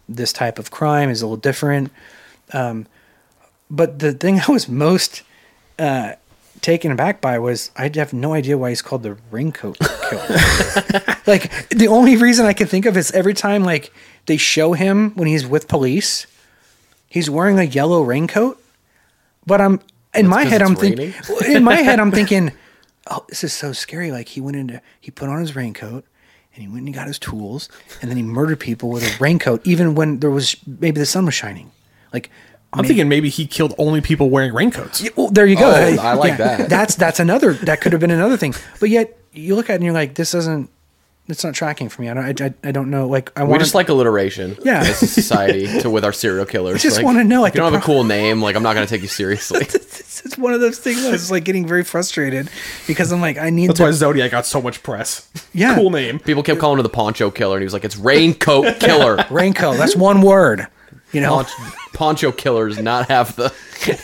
this type of crime is a little different. Um, but the thing I was most uh, taken aback by was I have no idea why he's called the raincoat killer. like the only reason I can think of is every time like they show him when he's with police, he's wearing a yellow raincoat. But I'm in my
'cause
head I'm thinking in my head I'm thinking, oh, this is so scary. Like he went into he put on his raincoat and he went and he got his tools and then he murdered people with a raincoat even when there was maybe the sun was shining. Like
I'm thinking maybe he killed only people wearing raincoats.
yeah, well, there you go.
Oh, I like that.
That's that's another that could have been another thing. But yet you look at it and you're like, this doesn't. It's not tracking for me. I don't. I, I, I don't know. Like I want.
We
want
just like alliteration.
Yeah.
As a society to with our serial killers.
I just
Like,
wanna know, like,
if you don't
the
have a cool name, like I'm not gonna take you seriously.
It's, it's one of those things. I was like getting very frustrated because I'm like, I need.
That's
the,
why Zodiac got so much press.
Yeah.
cool name.
People kept calling him the poncho killer, and he was like, "It's raincoat killer."
raincoat. That's one word. You know,
Poncho, poncho killers not have the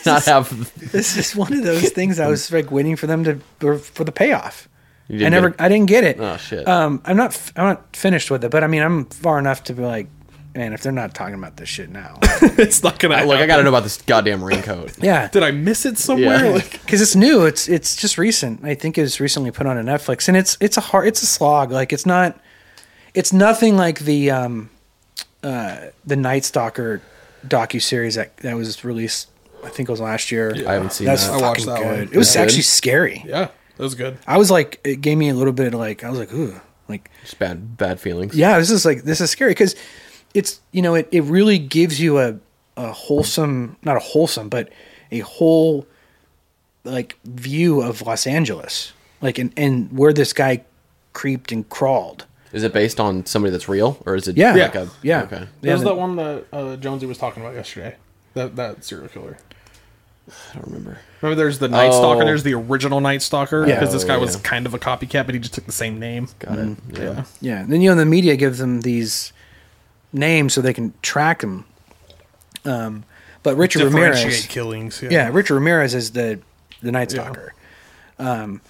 not have.
this is one of those things. I was like waiting for them to for, for the payoff.
You
I never. I didn't get it.
Oh, shit.
Um, I'm not. f- I'm not finished with it, but I mean, I'm far enough to be like, man, if they're not talking about this shit now,
it's not gonna.
Look, I gotta know about this goddamn raincoat.
yeah.
Did I miss it somewhere?
Yeah.
Like,
because it's new. It's it's just recent. I think it was recently put on a Netflix, and it's it's a hard. It's a slog. Like it's not. It's nothing like the um, uh, the Night Stalker docu series that that was released. I think it was last year. Yeah.
I haven't seen
That's
that.
I watched that
good.
one.
It was
Yeah.
actually
Good?
scary.
yeah, that was good.
I was like, it gave me a little bit of like, I was like, ooh, Like,
Just bad bad feelings.
yeah, this is like this is scary because it's you know it, it really gives you a a wholesome not a wholesome but a whole like view of Los Angeles like and and where this guy creeped and crawled.
Is it based on somebody that's real, or is it
Yeah.
like a
Yeah.
Okay.
Yeah,
That was
the-
that one that uh, Jonesy was talking about yesterday. That that serial killer.
I don't remember.
Remember, there's the Night Stalker.
Oh.
There's the original Night Stalker
Yeah.
because this guy
Oh,
was kind of a copycat, but he just took the same name.
Got it. Yeah.
Yeah.
Yeah. Then you know the media gives them these names so they can track them. Um, but Richard
Differentiate
Ramirez,
killings. Yeah.
yeah, Richard Ramirez is the the Night
Yeah.
Stalker. Um,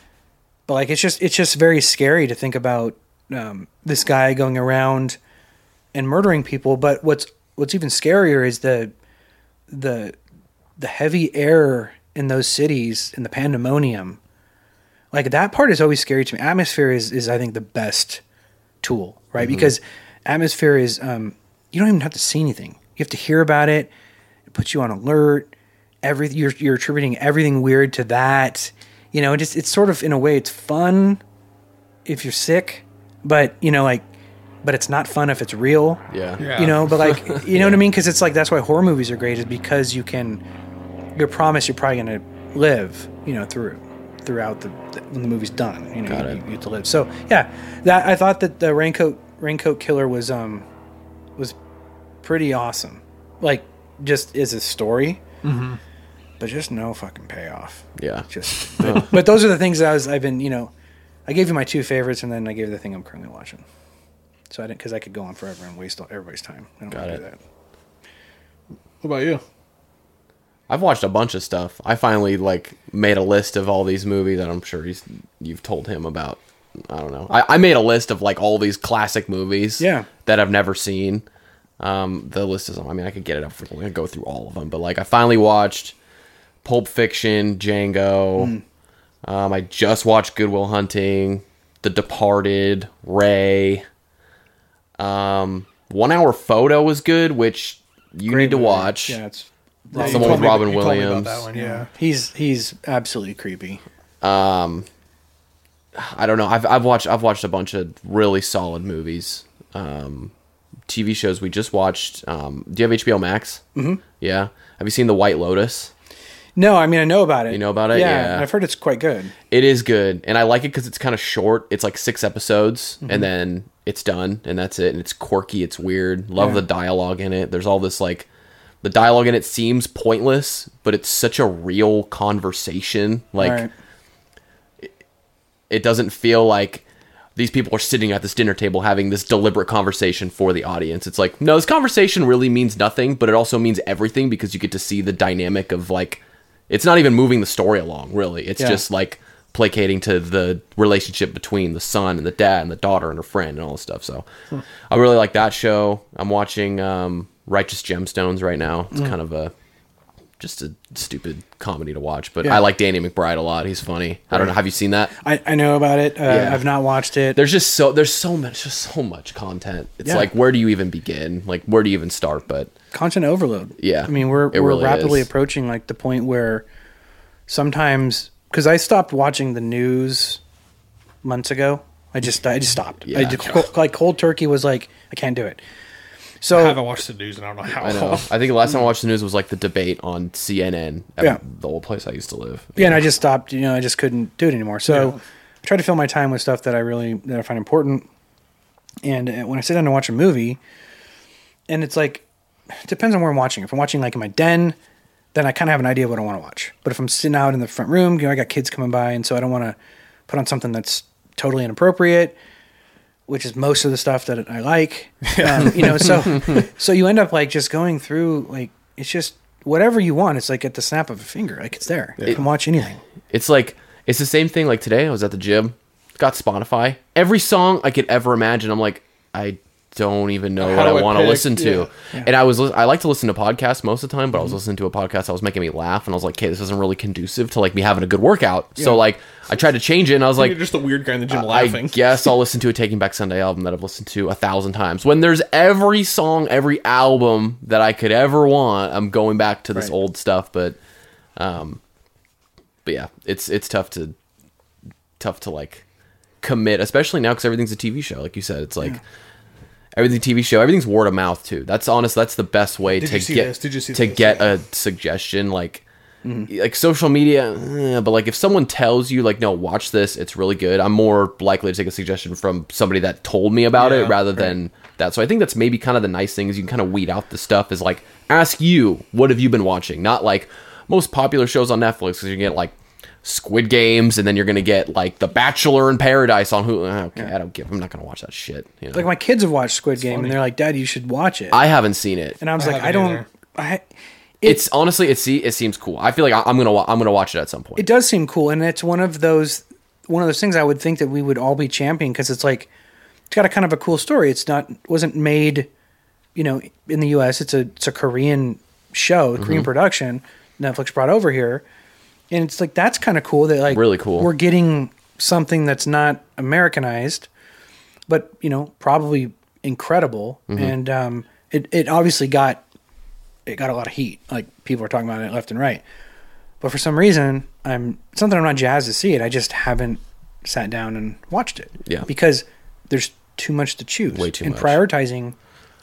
but like it's just it's just very scary to think about um, this guy going around and murdering people. But what's what's even scarier is the the the heavy air in those cities and the pandemonium. Like that part is always scary to me. Atmosphere is is I think the best tool, right? Because atmosphere is um, you don't even have to see anything. You have to hear about it. It puts you on alert. Every you're you're attributing everything weird to that. You know, just it's sort of in a way it's fun if you're sick, but you know like but it's not fun if it's real.
Yeah.
Yeah.
You know, but like you know what I mean because it's like that's why horror movies are great is because you can you're promised you're probably going to live, you know, through throughout the when the movie's done. You know,
Got
you,
it.
you get to live. So yeah, that I thought that the raincoat raincoat killer was um was pretty awesome. Like just is a story,
Mm-hmm.
but just no fucking payoff.
Yeah.
Just but, but those are the things that I was I've been you know I gave you my two favorites and then I gave you the thing I'm currently watching. So I didn't because I could go on forever and waste all, everybody's time. I don't
Got
want to
it.
do that.
What about you?
I've watched a bunch of stuff. I finally like made a list of all these movies that I'm sure he's you've told him about. I don't know. I, I made a list of like all these classic movies.
Yeah.
That I've never seen. Um, the list is. I mean, I could get it up for. I'm gonna go through all of them, but like I finally watched Pulp Fiction, Django. Um, I just watched Good Will Hunting, The Departed, Ray. Um, One Hour Photo was good, which you
Great
need to
movie.
watch.
Yeah, it's
Yeah, you
Someone
told
with
me-
Robin
told me about
Williams.
that one, yeah.
he's he's absolutely creepy.
Um, I don't know. I've I've watched I've watched a bunch of really solid movies. Um, TV shows we just watched. Um, do you have HBO Max? Mm-hmm. Yeah. Have you seen The White Lotus?
No, I mean I know about it.
You know about it? Yeah.
I've heard it's quite good.
It is good, and I like it because it's kind of short. It's like six episodes, and then it's done, and that's it. And it's quirky. It's weird. Love
Yeah.
the dialogue in it. There's all this like. The dialogue in it seems pointless, but it's such a real conversation. Like
right.
it doesn't feel like these people are sitting at this dinner table having this deliberate conversation for the audience. It's like, no, this conversation really means nothing, but it also means everything because you get to see the dynamic of like, it's not even moving the story along, really. It's
Yeah.
just like placating to the relationship between the son and the dad and the daughter and her friend and all this stuff. So I really like that show. I'm watching um, Righteous Gemstones right now. It's kind of a just a stupid comedy to watch, but
Yeah.
I like Danny McBride a lot. He's funny. I don't know. Have you seen that?
I, I know about it. Uh,
Yeah.
I've not watched it.
there's just so there's so much just so much content it's
Yeah.
like where do you even begin like where do you even start but
Content overload.
Yeah,
I mean we're
it
we're
really
rapidly
is.
approaching like the point where sometimes because I stopped watching the news months ago. I just I just stopped. I just, like cold turkey was like I can't do it.
I haven't watched the news and I don't know how.
i know i think the last time i watched the news was like the debate on cnn at
Yeah.
the old place i used to live
yeah, and I just stopped. You know, I just couldn't do it anymore. So
Yeah.
I try to fill my time with stuff that I really that I find important. And uh, when I sit down to watch a movie, and it's like, it depends on where I'm watching. If I'm watching like in my den, then I kind of have an idea of what I want to watch. But if I'm sitting out in the front room, you know, I got kids coming by, and so I don't want to put on something that's totally inappropriate, which is most of the stuff that I like. Um, you know, so so you end up like just going through like it's just whatever you want. It's like at the snap of a finger, like it's there. You can watch anything.
it's like it's the same thing like today i was at the gym got spotify every song i could ever imagine i'm like i don't even know
How
what i
I
want to listen to
Yeah.
Yeah.
and i was i like to listen to podcasts most of the time but i
Mm-hmm.
was listening to a podcast that was making me laugh and i was like okay this isn't really conducive to like me having a good workout
Yeah.
so like i tried to change it and i was like
You're just a weird guy in the gym
I
laughing.
guess I'll listen to a Taking Back Sunday album that I've listened to a thousand times. When there's every song, every album that I could ever want, I'm going back to this
Right.
old stuff. But, um, but yeah, it's it's tough to tough to like commit, especially now because everything's a TV show. Like you said, it's like everything's a TV show. Everything's word of mouth too. That's honest. That's the best way
Did
to get
this? Did you see
to
this?
get a suggestion. Like like social media, eh, but like if someone tells you like no, watch this, it's really good. I'm more likely to take a suggestion from somebody that told me about it
Yeah,
rather than that. So I think that's maybe kind of the nice thing is you can kind of weed out the stuff. Is like ask you what have you been watching, not like most popular shows on Netflix because you get like. Squid Games, and then you're gonna get like The Bachelor in Paradise on who? Okay, I don't give. I'm not gonna watch that shit. You know?
Like my kids have watched Squid Game
funny.
and they're like, "Dad, you should watch it."
I haven't seen it.
and I was
I
like, "I don't."
either.
I
It's honestly, it see, it seems cool. I feel like I- I'm gonna, I'm gonna watch it at some point.
it does seem cool, and it's one of those one of those things I would think that we would all be championing because it's like it's got a kind of a cool story. It's not wasn't made, you know, in the U.S. It's a it's a Korean show, a
Mm-hmm.
Korean production. Netflix brought over here, and it's like that's kind of cool that like
Really cool.
We're getting something that's not Americanized, but you know, probably incredible,
Mm-hmm.
and um, it it obviously got it got a lot of heat. Like people are talking about it left and right. But for some reason, I'm something I'm not jazzed to see it. I just haven't sat down and watched it.
Yeah.
Because there's too much to choose.
Way too
and
much.
prioritizing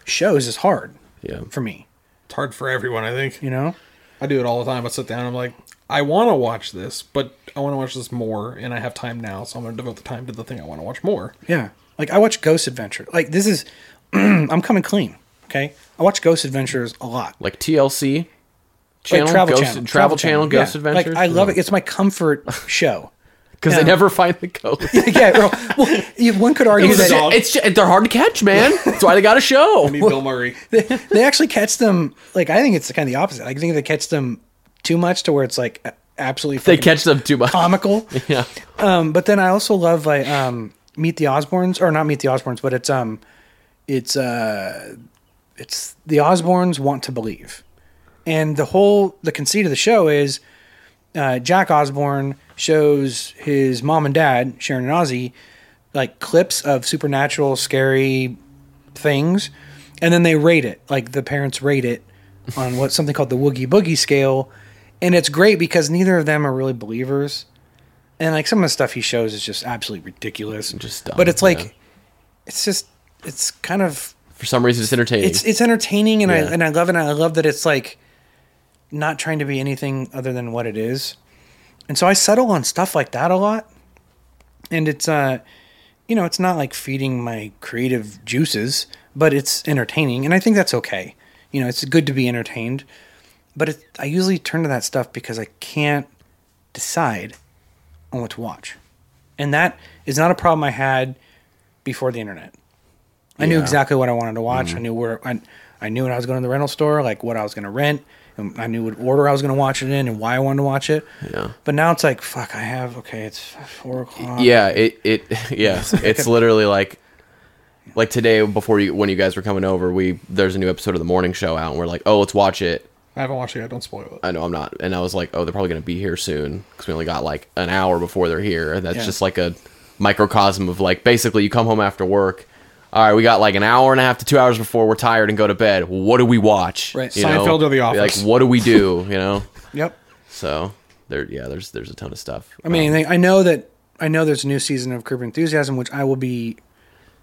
shows is hard
yeah,
for me.
It's hard for everyone, I think.
You know?
I do it all the time. I sit down. I'm like, I want to watch this, but I want to watch this more, and I have time now, so I'm going to devote the time to the thing I want to watch more.
Yeah. Like I watch Ghost Adventure. Like this is I'm coming clean. Okay. I watch Ghost Adventures a lot.
like TLC channel,
like Travel
Ghost,
Channel.
Travel, Channel, Ghost
yeah.
Adventures.
Like I love it. It's my comfort show.
because
yeah.
they never find the ghost.
yeah. Well, well, you- one could argue
It's,
that
ju- it's ju- they're hard to catch, man. That's why they got a show.
I need Bill Murray.
they actually catch them like I think it's kind of the opposite. I think they catch them too much to where it's like absolutely
They catch them too much.
comical.
Yeah,
Um, but then I also love like um, Meet the Osbournes or not Meet the Osbournes, but it's um, it's uh, it's the Osbournes want to believe, and the whole the conceit of the show is uh, Jack Osbourne shows his mom and dad Sharon and Ozzy like clips of supernatural scary things, and then they rate it like the parents rate it on what something called the Woogie Boogie scale, and it's great because neither of them are really believers and like some of the stuff he shows is just absolutely ridiculous.
Just dumb,
but it's like,
yeah.
it's just, it's kind of,
for some reason it's entertaining.
it's it's entertaining, and
Yeah.
I and I love it. And I love that it's like, not trying to be anything other than what it is, and so I settle on stuff like that a lot, and it's uh, you know, it's not like feeding my creative juices, but it's entertaining, and I think that's okay. You know, it's good to be entertained, but it, I usually turn to that stuff because I can't decide on what to watch. And that is not a problem I had before the internet. I knew exactly what I wanted to watch. Mm-hmm. I knew where I, I knew when I was going to the rental store, like what I was going to rent, and I knew what order I was going to watch it in and why I wanted to watch it.
Yeah.
But now it's like, fuck, I have okay, it's four o'clock.
yeah, it it yeah, it's literally like like today before you when you guys were coming over, we there's a new episode of the morning show out, and we're like, oh, let's watch it.
I haven't watched it yet. Don't spoil it.
I know I'm not, and I was like, oh, they're probably gonna be here soon because we only got like an hour before they're here, and that's
Yeah.
just like a microcosm of like basically you come home after work. All right, we got like an hour and a half to two hours before we're tired and go to bed. What do we watch?
Right.
You
Seinfeld or The Office?
Like, what do we do? You know.
Yep.
So there, yeah, there's there's a ton of stuff.
I mean, um, I know that I know there's a new season of Curb Enthusiasm, which I will be,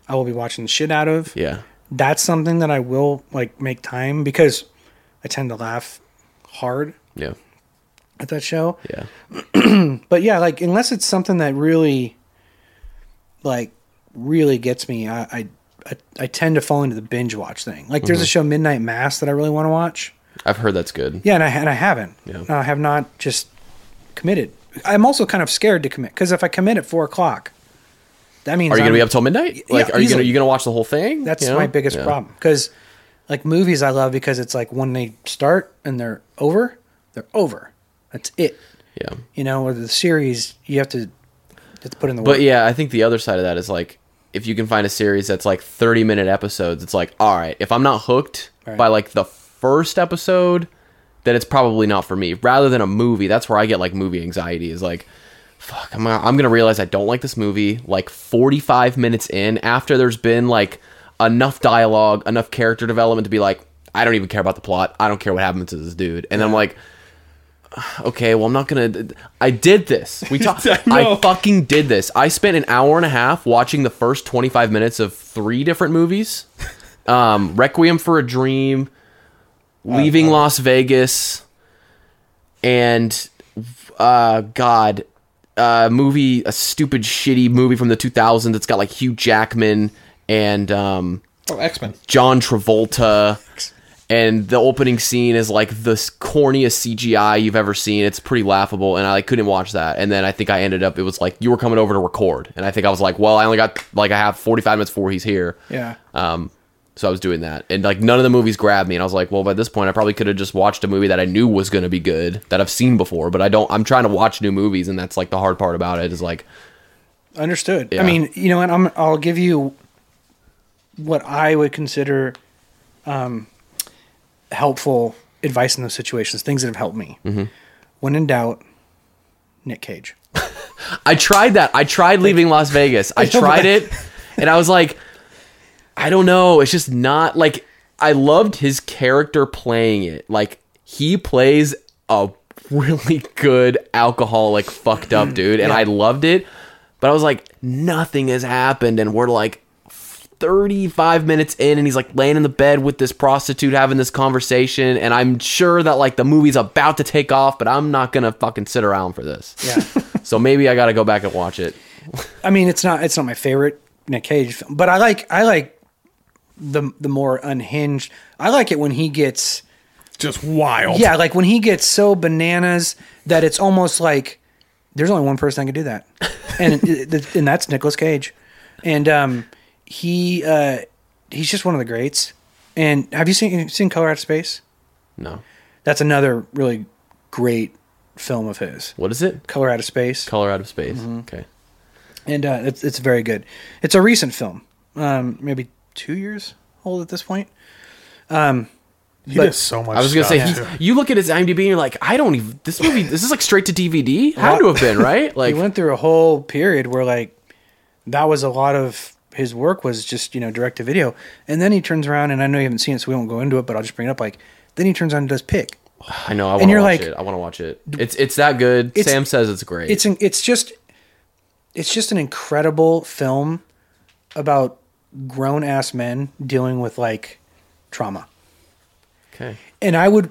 I will be watching the shit out of.
yeah,
That's something that I will like make time because I tend to laugh hard
yeah,
at that show.
yeah,
But yeah, like unless it's something that really, like, really gets me, I I, I, I tend to fall into the binge watch thing. Like, there's a mm-hmm. show Midnight Mass that I really want to watch.
I've heard that's good.
Yeah, and I and I haven't.
Yeah.
Uh, I have not just committed. I'm also kind of scared to commit because if I commit at four o'clock, that means
Are you gonna be up till midnight? Like,
Yeah,
are you
easily.
you gonna watch the whole thing?
That's
You know?
my biggest
Yeah.
problem because, like movies, I love because it's like when they start and they're over, they're over. That's it.
Yeah.
You know, or the series you have to, you have to put in the work.
But yeah, I think the other side of that is like if you can find a series that's like 30 minute episodes, it's like, all right, if I'm not hooked
Right.
by like the first episode, then it's probably not for me. Rather than a movie, that's where I get like movie anxiety is like, fuck, I'm, I'm going to realize I don't like this movie like 45 minutes in after there's been like enough dialogue, enough character development to be like, I don't even care about the plot. I don't care what happens to this dude. And I'm like, okay, well, I'm not gonna. I did this. We talked.
I
I, fucking did this. I spent an hour and a half watching the first 25 minutes of three different movies: um, Requiem for a Dream, Leaving Las Vegas, and uh, God, uh, movie, a stupid, shitty movie from the 2000s that's got like Hugh Jackman and um,
Oh, X Men.
John Travolta. And the opening scene is like the corniest CGI you've ever seen. It's pretty laughable, and I like, couldn't watch that. And then I think I ended up. It was like you were coming over to record, and I think I was like, well, I only got like I have forty five minutes before he's here.
Yeah.
Um, so I was doing that, and like none of the movies grabbed me, and I was like, well, by this point, I probably could have just watched a movie that I knew was going to be good that I've seen before, but I don't. I'm trying to watch new movies, and that's like the hard part about it is like,
Understood.
Yeah.
I mean, you know what? I'm. I'll give you what I would consider um, helpful advice in those situations. Things that have helped me.
Mm-hmm.
When in doubt, Nick Cage.
I tried that. I tried leaving Las Vegas. I tried it, and I was like, I don't know. It's just not like I loved his character playing it. Like he plays a really good alcoholic, fucked up dude, and I loved it. But I was like, nothing has happened, and we're like. 35 minutes in and he's like laying in the bed with this prostitute having this conversation and I'm sure that like the movie's about to take off but I'm not going to fucking sit around for this.
Yeah.
So maybe I got to go back and watch it.
I mean, it's not. It's not my favorite Nick Cage film, but I like. I like the the more unhinged. I like it when he gets.
Just wild.
Yeah, like when he gets so bananas that it's almost like there's only one person that can do that, and and that's Nicolas Cage, and um, he uh, he's just one of the greats. And have you seen seen Color Out of Space?
No.
That's another really great film of his.
What is it?
Color Out of Space,
Color Out of Space.
Mm-hmm.
Okay.
and uh, it's it's very good. It's a recent film, um, maybe two years old at this point.
He
But-
does so much.
I was gonna say,
stuff,
he's,
too.
you look at his IMDb and you're like, I don't even. This movie, this is like straight to DVD. Had to have been right. Like,
he went through a whole period where like that was a lot of his work was just you know direct to video, and then he turns around and I know you haven't seen it, so we won't go into it, but I'll just bring it up. Like then he turns on and does Pig.
I know. I want to
you're
watch
like-
it. I want to watch it. It's it's that good.
It's-
Sam says it's great.
It's an, it's just it's just an incredible film about grown ass men dealing with like trauma.
okay.
and I would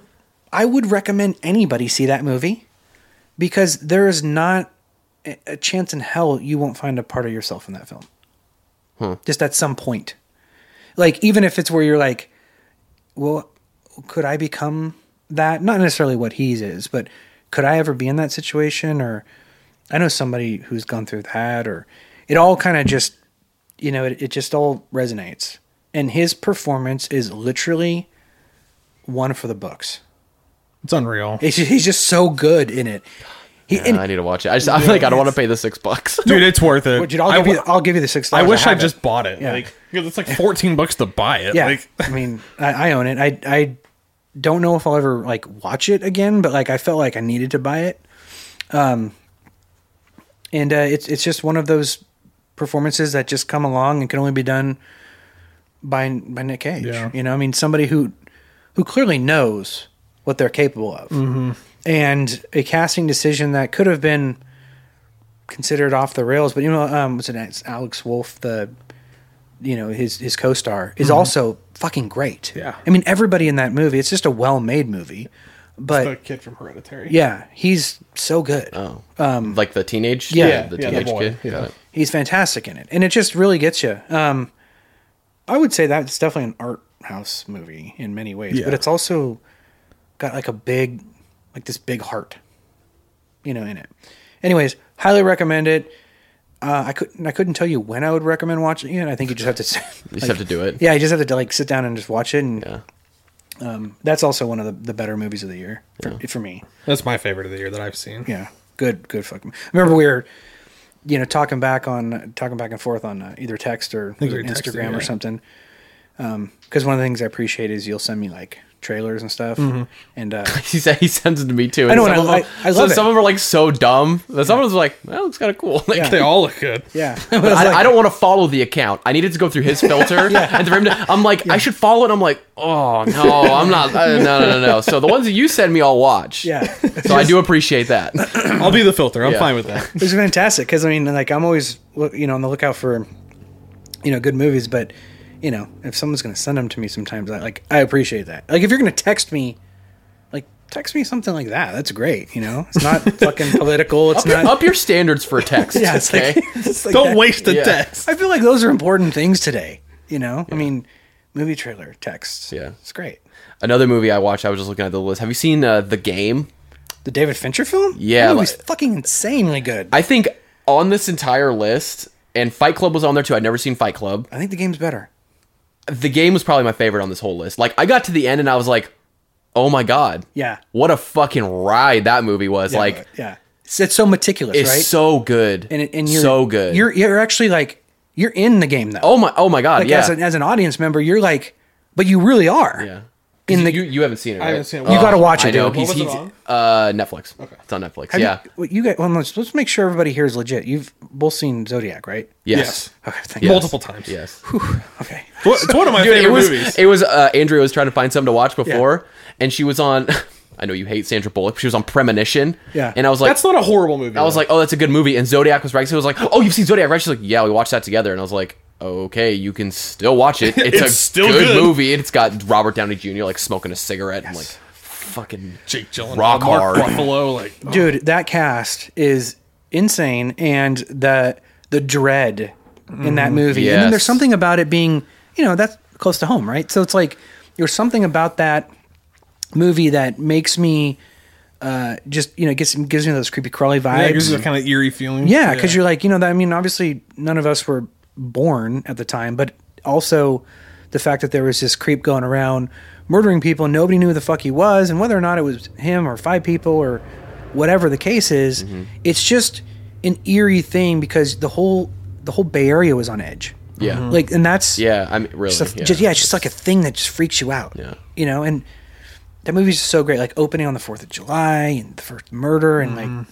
I would recommend anybody see that movie because there is not a chance in hell you won't find a part of yourself in that film. Just at some point. Like even if it's where you're like, well, could I become that? Not necessarily what he is, but could I ever be in that situation or I know somebody who's gone through that or it all kind of just you know, it, it just all resonates. And his performance is literally one for the books.
It's unreal.
He's just, he's just so good in it. He,
Yeah,
and,
I need to watch it. I just, I'm like, I don't want to pay the six bucks.
Dude, it's worth it.
Well, dude, I'll,
I
give you,
w-
I'll give you the six.
I wish I
have it.
just bought it.
Yeah.
Like, because it's like 14 bucks to buy it.
Yeah,
Like,
I mean, I, I own it. I I don't know if I'll ever like watch it again, but like I felt like I needed to buy it. Um, and uh, it's it's just one of those performances that just come along and can only be done by by Nick Cage.
Yeah.
You know, I mean, somebody who who clearly knows what they're capable of,
Mm-hmm.
And a casting decision that could have been considered off the rails. But you know, um, what's it? It's Alex Wolff, the you know his his co-star is also fucking great.
Mm-hmm. Yeah.
I mean everybody in that movie. It's just a well-made movie, but
the kid from Hereditary.
yeah, he's so good.
Oh, um, like the teenage,
yeah.
the
Yeah,
teenage
boy,
kid.
yeah.
He's fantastic in it, and it just really gets you. Um, I would say that it's definitely an art house movie in many ways,
Yeah.
but it's also got like a big, like this big heart, you know, in it. Anyways, highly recommend it. Uh, I couldn't. I couldn't tell you when I would recommend watching it. I think you just have to.
You just have to do it.
Yeah, you just have to like sit down and just watch it, and
Yeah.
um, that's also one of the, the better movies of the year for, for me.
That's my favorite of the year that I've seen.
Yeah, good, good fucking. Remember we were, you know, talking back on talking back and forth on uh, either text or
think we
was it
were texting,
Instagram
yeah.
or something. Because one of the things I appreciate is you'll send me like trailers and stuff. And uh,
He said he sends them to me too.
I know,
some
and
of
I-
them,
I- I
so
love it.
some of them are like so dumb. that Some of them are like, that looks kind of cool. Like,
Yeah.
They all look good.
yeah,
But I, I don't want to follow the account. I needed to go through his filter, yeah. and for him to, I'm like, I should follow it. I'm like, oh no, I'm not. No, no, no, no. So the ones that you send me, I'll watch.
Yeah.
So I do appreciate that.
I'll be the filter. I'm
Yeah.
fine with that.
It's fantastic because I mean, like I'm always you know on the lookout for you know good movies, but you know if someone's going to send them to me, sometimes I like I appreciate that. Like if you're going to text me, like text me something like that. That's great. You know, it's not fucking political. It's not.
Up your standards for text.
yeah, it's
okay.
like, it's like
Don't
that.
waste the
Yeah.
text.
I feel like those are important things today. You know, I mean, movie trailer texts.
Yeah.
it's great.
Another movie I watched. I was just looking at the list. Have you seen uh, the Game?
The David Fincher film.
Yeah,
that movie's
like-
fucking insanely good.
I think on this entire list, and Fight Club was on there too. I'd never seen Fight Club.
I think the game's better.
The Game was probably my favorite on this whole list. Like I got to the end and I was like, oh my god,
Yeah.
what a fucking ride that movie was.
Yeah,
like
yeah, it's, it's so meticulous,
it's
right?
so good
and and you're
so good.
You're you're actually like you're in the game though.
oh my oh my god,
like
yeah.
as an as an audience member, you're like, but you really are.
yeah.
In the
you, you haven't seen it. Right?
haven't seen it.
You gotta watch
I
it,
know.
dude.
He's,
What was it
he's-
on?
uh Netflix. Okay. It's on Netflix.
Have
yeah.
You, you guys. Well, let's, let's make sure everybody here is legit. You've both seen Zodiac, right?
yes.
Okay. Thank
Yes.
Multiple times.
Yes.
Okay.
It's one- It's one of my
Dude,
favorite
it was
movies.
it was uh, Andrea was trying to find something to watch before, and she was on. I know you hate Sandra Bullock. But she was on Premonition.
Yeah.
and I was like,
That's not a horrible movie.
I was like, oh, that's a good movie. And Zodiac was right. So it was like, oh, you've seen Zodiac, right? She's like, yeah, we watched that together. And I was like, okay, you can still watch it. It's, a
still
good,
good.
movie. It's got Robert Downey Jr. like smoking a cigarette and like fucking
Jake Gyllenhaal,
Rock
Mark
hard.
Ruffalo, like
Dude, that cast is insane, and the the dread in that movie. And then there's something about it being, you know, that's close to home, right? So it's like there's something about that movie that makes me uh, just you know gets gives me those creepy crawly vibes.
yeah, gives you a kind of eerie feeling.
Yeah, because you're like, you know, that, I mean, obviously none of us were born at the time, but also the fact that there was this creep going around murdering people and nobody knew who the fuck he was, and whether or not it was him or five people or whatever the case is, mm-hmm. it's just an eerie thing because the whole the whole Bay Area was on edge.
yeah, mm-hmm.
Like, and that's
yeah. I mean, really,
just, a-
yeah.
just yeah, it's just like a thing that just freaks you out.
Yeah.
you know, and that movie's just so great. Like opening on the Fourth of July and the first murder, and like mm-hmm.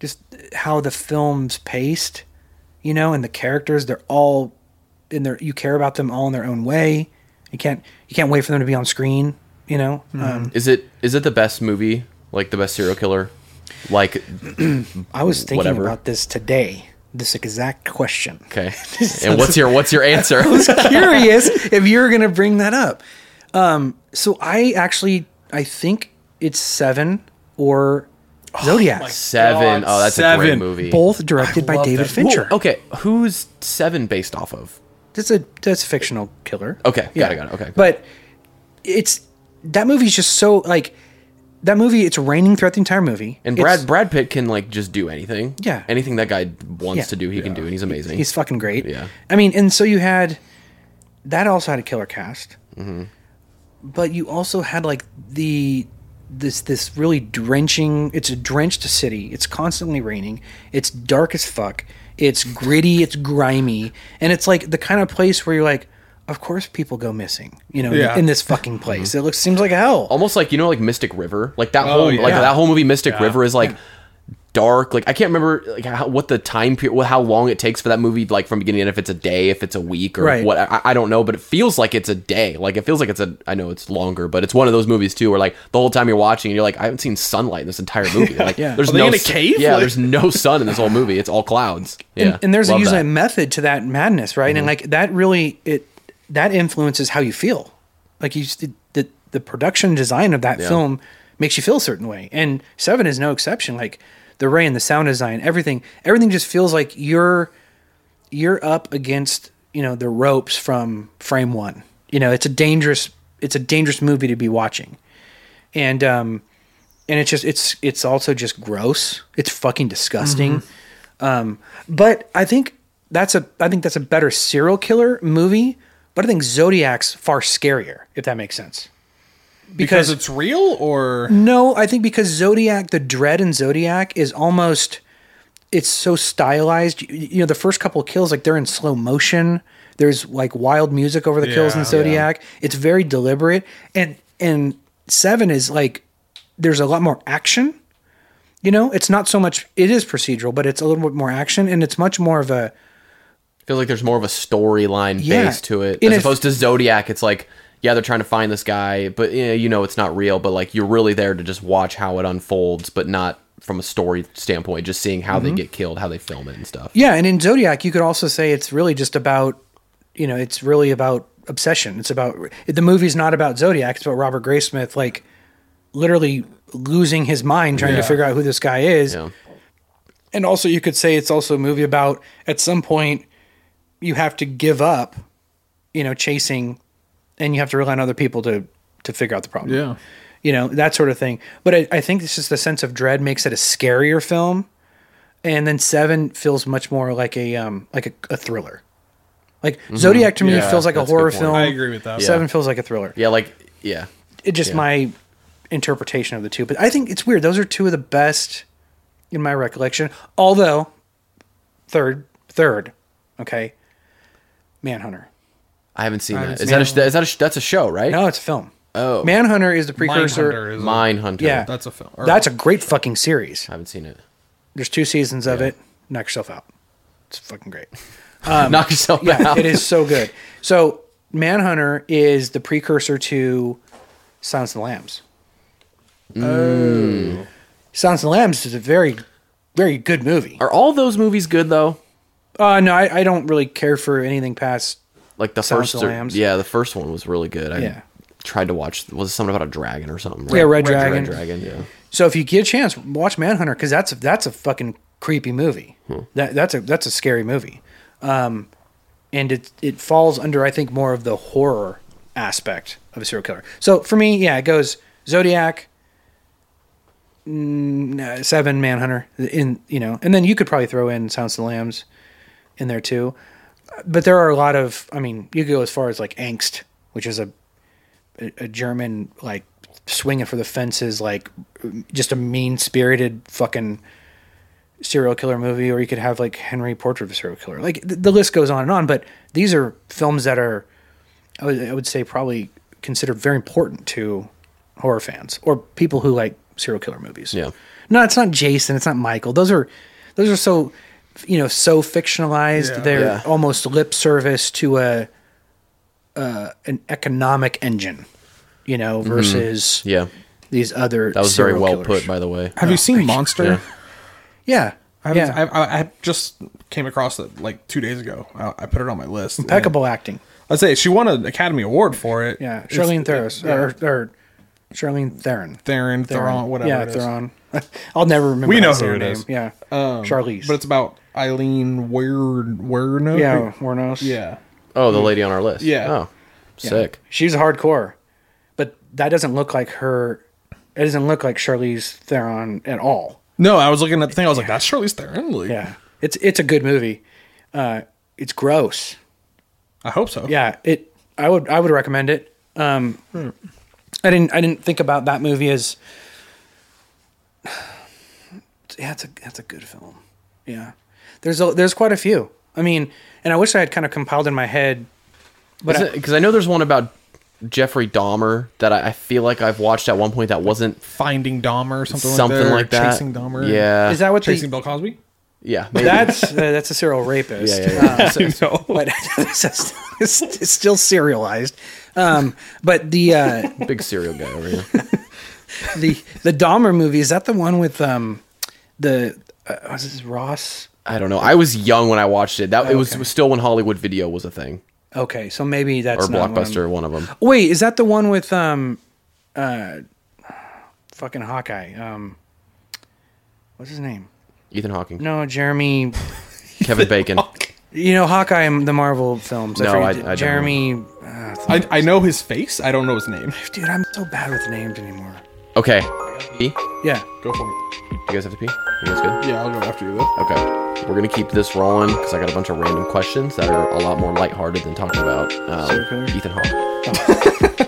just how the film's paced, you know, and the characters they're all in their you care about them all in their own way. You can't you can't wait for them to be on screen. You know, um,
Is it is it the best movie? Like the best serial killer? Like
I was thinking
Whatever.
about this today. This exact question.
okay. And what's your what's your answer?
I was curious if you were going to bring that up. Um, so I actually I think it's Seven or Zodiac,
Seven.
God,
Oh, that's a
Seven.
great movie.
both directed by David
that.
Fincher.
Whoa, okay, who's Seven based off of?
That's a that's a fictional killer.
Okay, got it, got it, okay.
but it's that movie's just so like that movie. It's raining throughout the entire movie,
And
It's-
Brad Brad Pitt can like just do anything.
Yeah.
anything that guy wants
Yeah.
to do, he can do, and he's amazing.
He's fucking great.
Yeah.
I mean, and so you had that also had a killer cast,
Mm-hmm.
but you also had like the this this really drenching. It's a drenched city. It's constantly raining. It's dark as fuck. It's gritty. It's grimy, and it's like the kind of place where you're like, of course people go missing. You know,
Yeah.
in this fucking place.
Mm-hmm.
It looks seems like hell.
almost like you know like Mystic River, like that
Oh,
whole
yeah.
like that whole movie Mystic
Yeah.
River is like dark. Like I can't remember like how, what the time period, how long it takes for that movie, like from beginning to end. If it's a day, if it's a week, or
Right.
what, I, I don't know. But it feels like it's a day. Like it feels like it's a. I know it's longer, but it's one of those movies too, where like the whole time you're watching, you're like, I haven't seen sunlight in this entire movie. Like
Yeah.
there's
Are they
no
in a cave?
Yeah,
Like-
there's no sun in this whole movie. It's all clouds. Yeah,
and, and there's
Love
usually
that. Mm-hmm.
a method to that madness, right? And like that really it that influences how you feel. Like you the the, the production design of that
Yeah.
film makes you feel a certain way, and Seven is no exception. Like the rain, the sound design, everything, everything just feels like you're you're up against you know the ropes from frame one. You know, it's a dangerous it's a dangerous movie to be watching, and um, and it's just it's it's also just gross. It's fucking disgusting. Um, but I think that's a I think that's a better serial killer movie. But I think Zodiac's far scarier, if that makes sense.
Because it's real or
No, I think because Zodiac, the dread in Zodiac is almost it's so stylized. You, know, the first couple of kills, like they're in slow motion. There's like wild music over the kills in
Yeah.
Zodiac. It's very deliberate, and and seven is like there's a lot more action. You know, it's not so much. It is procedural, but it's a little bit more action, and it's much more of a
feels like there's more of a storyline
Yeah.
base to it as opposed to Zodiac. It's like yeah, they're trying to find this guy, but yeah, you know it's not real. But like you're really there to just watch how it unfolds, but not from a story standpoint. Just seeing how
Mm-hmm.
they get killed, how they film it, and stuff.
Yeah, and in Zodiac, you could also say it's really just about, you know, it's really about obsession. It's about the movie's not about Zodiac. It's about Robert Graysmith, like literally losing his mind trying to figure out who this guy is.
Yeah.
And also, you could say it's also a movie about at some point you have to give up, you know, chasing, and you have to rely on other people to to figure out the problem.
Yeah.
you know that sort of thing. But I, I think it's just the sense of dread makes it a scarier film, and then Seven feels much more like a um like a, a thriller. Like Zodiac to me
Yeah,
feels like a
that's a
horror film.
I agree with that.
Seven feels like a thriller.
Yeah, like yeah,
It just
Yeah.
my interpretation of the two. But I think it's weird. Those are two of the best in my recollection. Although third third, okay, Manhunter.
I haven't seen
haven't
that. Is
seen
that a,
that
is that a that's a show, right?
No, it's a film.
Oh,
Manhunter is the precursor.
Mindhunter is a-
Mindhunter.
Yeah.
That's a film. Or-
That's a great fucking series.
I haven't seen it.
There's two seasons of
Yeah.
it. Knock yourself out. It's fucking great.
Knock yourself
Um, Yeah,
out.
it is so good. So Manhunter is the precursor to Silence of the Lambs. Oh. Silence of the Lambs is a very, very good movie.
Are all those movies good though?
Uh, no, I, I don't really care for anything past.
Like the
Silence
first,
of the Lambs.
yeah, the first one was really good. I
Yeah.
tried to watch. Was it something about a dragon or something?
Yeah, Red Dragon.
Dragon. Yeah.
So if you get a chance, watch Manhunter because that's a, that's a fucking creepy movie. That that's a that's a scary movie, um, and it it falls under I think more of the horror aspect of a serial killer. So for me, yeah, it goes Zodiac, mm, uh, Seven, Manhunter, in you know, and then you could probably throw in Sounds of the Lambs in there too. But there are a lot of, I mean, you could go as far as like Angst, which is a a, a German like swinging for the fences, like just a mean spirited fucking serial killer movie, or you could have like Henry Portrait of a Serial Killer. Like the, the list goes on and on. But these are films that are, I would, I would say, probably considered very important to horror fans or people who like serial killer movies.
Yeah.
No, it's not Jason. It's not Michael. Those are those are so you know so fictionalized.
Yeah.
They're
Yeah.
almost lip service to a uh, an economic engine. You know, versus
Yeah.
these other.
That was very well
killers.
put, by the way.
Have you seen Monster?
Yeah.
Yeah,
I,
yeah.
I, I, I just came across it like two days ago. I, I put it on my list.
Impeccable acting.
I'd say she won an Academy Award for it.
Yeah, Charlene Theron
yeah.
or, or Charlene Theron.
Theron, Theron, whatever.
Yeah,
it is.
Theron. I'll never remember.
We know who
her
it
name.
is.
Yeah,
Um,
Charlize.
But it's about Aileen Weird Werno.
yeah, Wuornos.
Yeah.
Oh, the lady on our list.
Yeah.
Oh,
Yeah.
sick.
She's hardcore, but that doesn't look like her. It doesn't look like Charlize Theron at all.
No, I was looking at the thing. I was like, that's Charlize Theron. Like,
Yeah, it's it's a good movie. Uh, it's gross.
I hope so.
Yeah, it. I would I would recommend it. Um, I didn't I didn't think about that movie as. Yeah, it's a that's a good film. Yeah, there's a, there's quite a few. I mean, and I wish I had kind of compiled in my head. But
Because I know there's one about Jeffrey Dahmer that I, I feel like I've watched at one point that wasn't
Finding Dahmer or something,
something
like that. or
like that.
Chasing Dahmer.
Yeah.
is that what
Chasing
the,
Bill Cosby?
Yeah. Maybe.
that's uh, that's a serial rapist?
Yeah, yeah,
Uh, so-
No.
but it's, it's, it's still serialized. Um, but the uh,
big serial guy over here.
the the Dahmer movie is that the one with um the uh, was this Ross?
I don't know. I was young when I watched it. That it was,
Okay.
was still when Hollywood Video was a thing
Okay, so maybe that's
or
not
Blockbuster, one of them.
Wait, is that the one with um, uh, fucking Hawkeye? Um, what's his name?
Ethan Hawking,
No, Jeremy.
Kevin Bacon.
You know Hawkeye in the Marvel films.
No,
forget-
I- I don't
Jeremy. Uh,
I, I know his face. I don't know his name.
dude, I'm so bad with names anymore.
Okay. Pee?
Yeah.
Go for it.
You guys have to pee? You guys good?
Yeah, I'll go after you though.
Okay. We're gonna keep this rolling because I got a bunch of random questions that are a lot more lighthearted than talking about um, Ethan Hawke.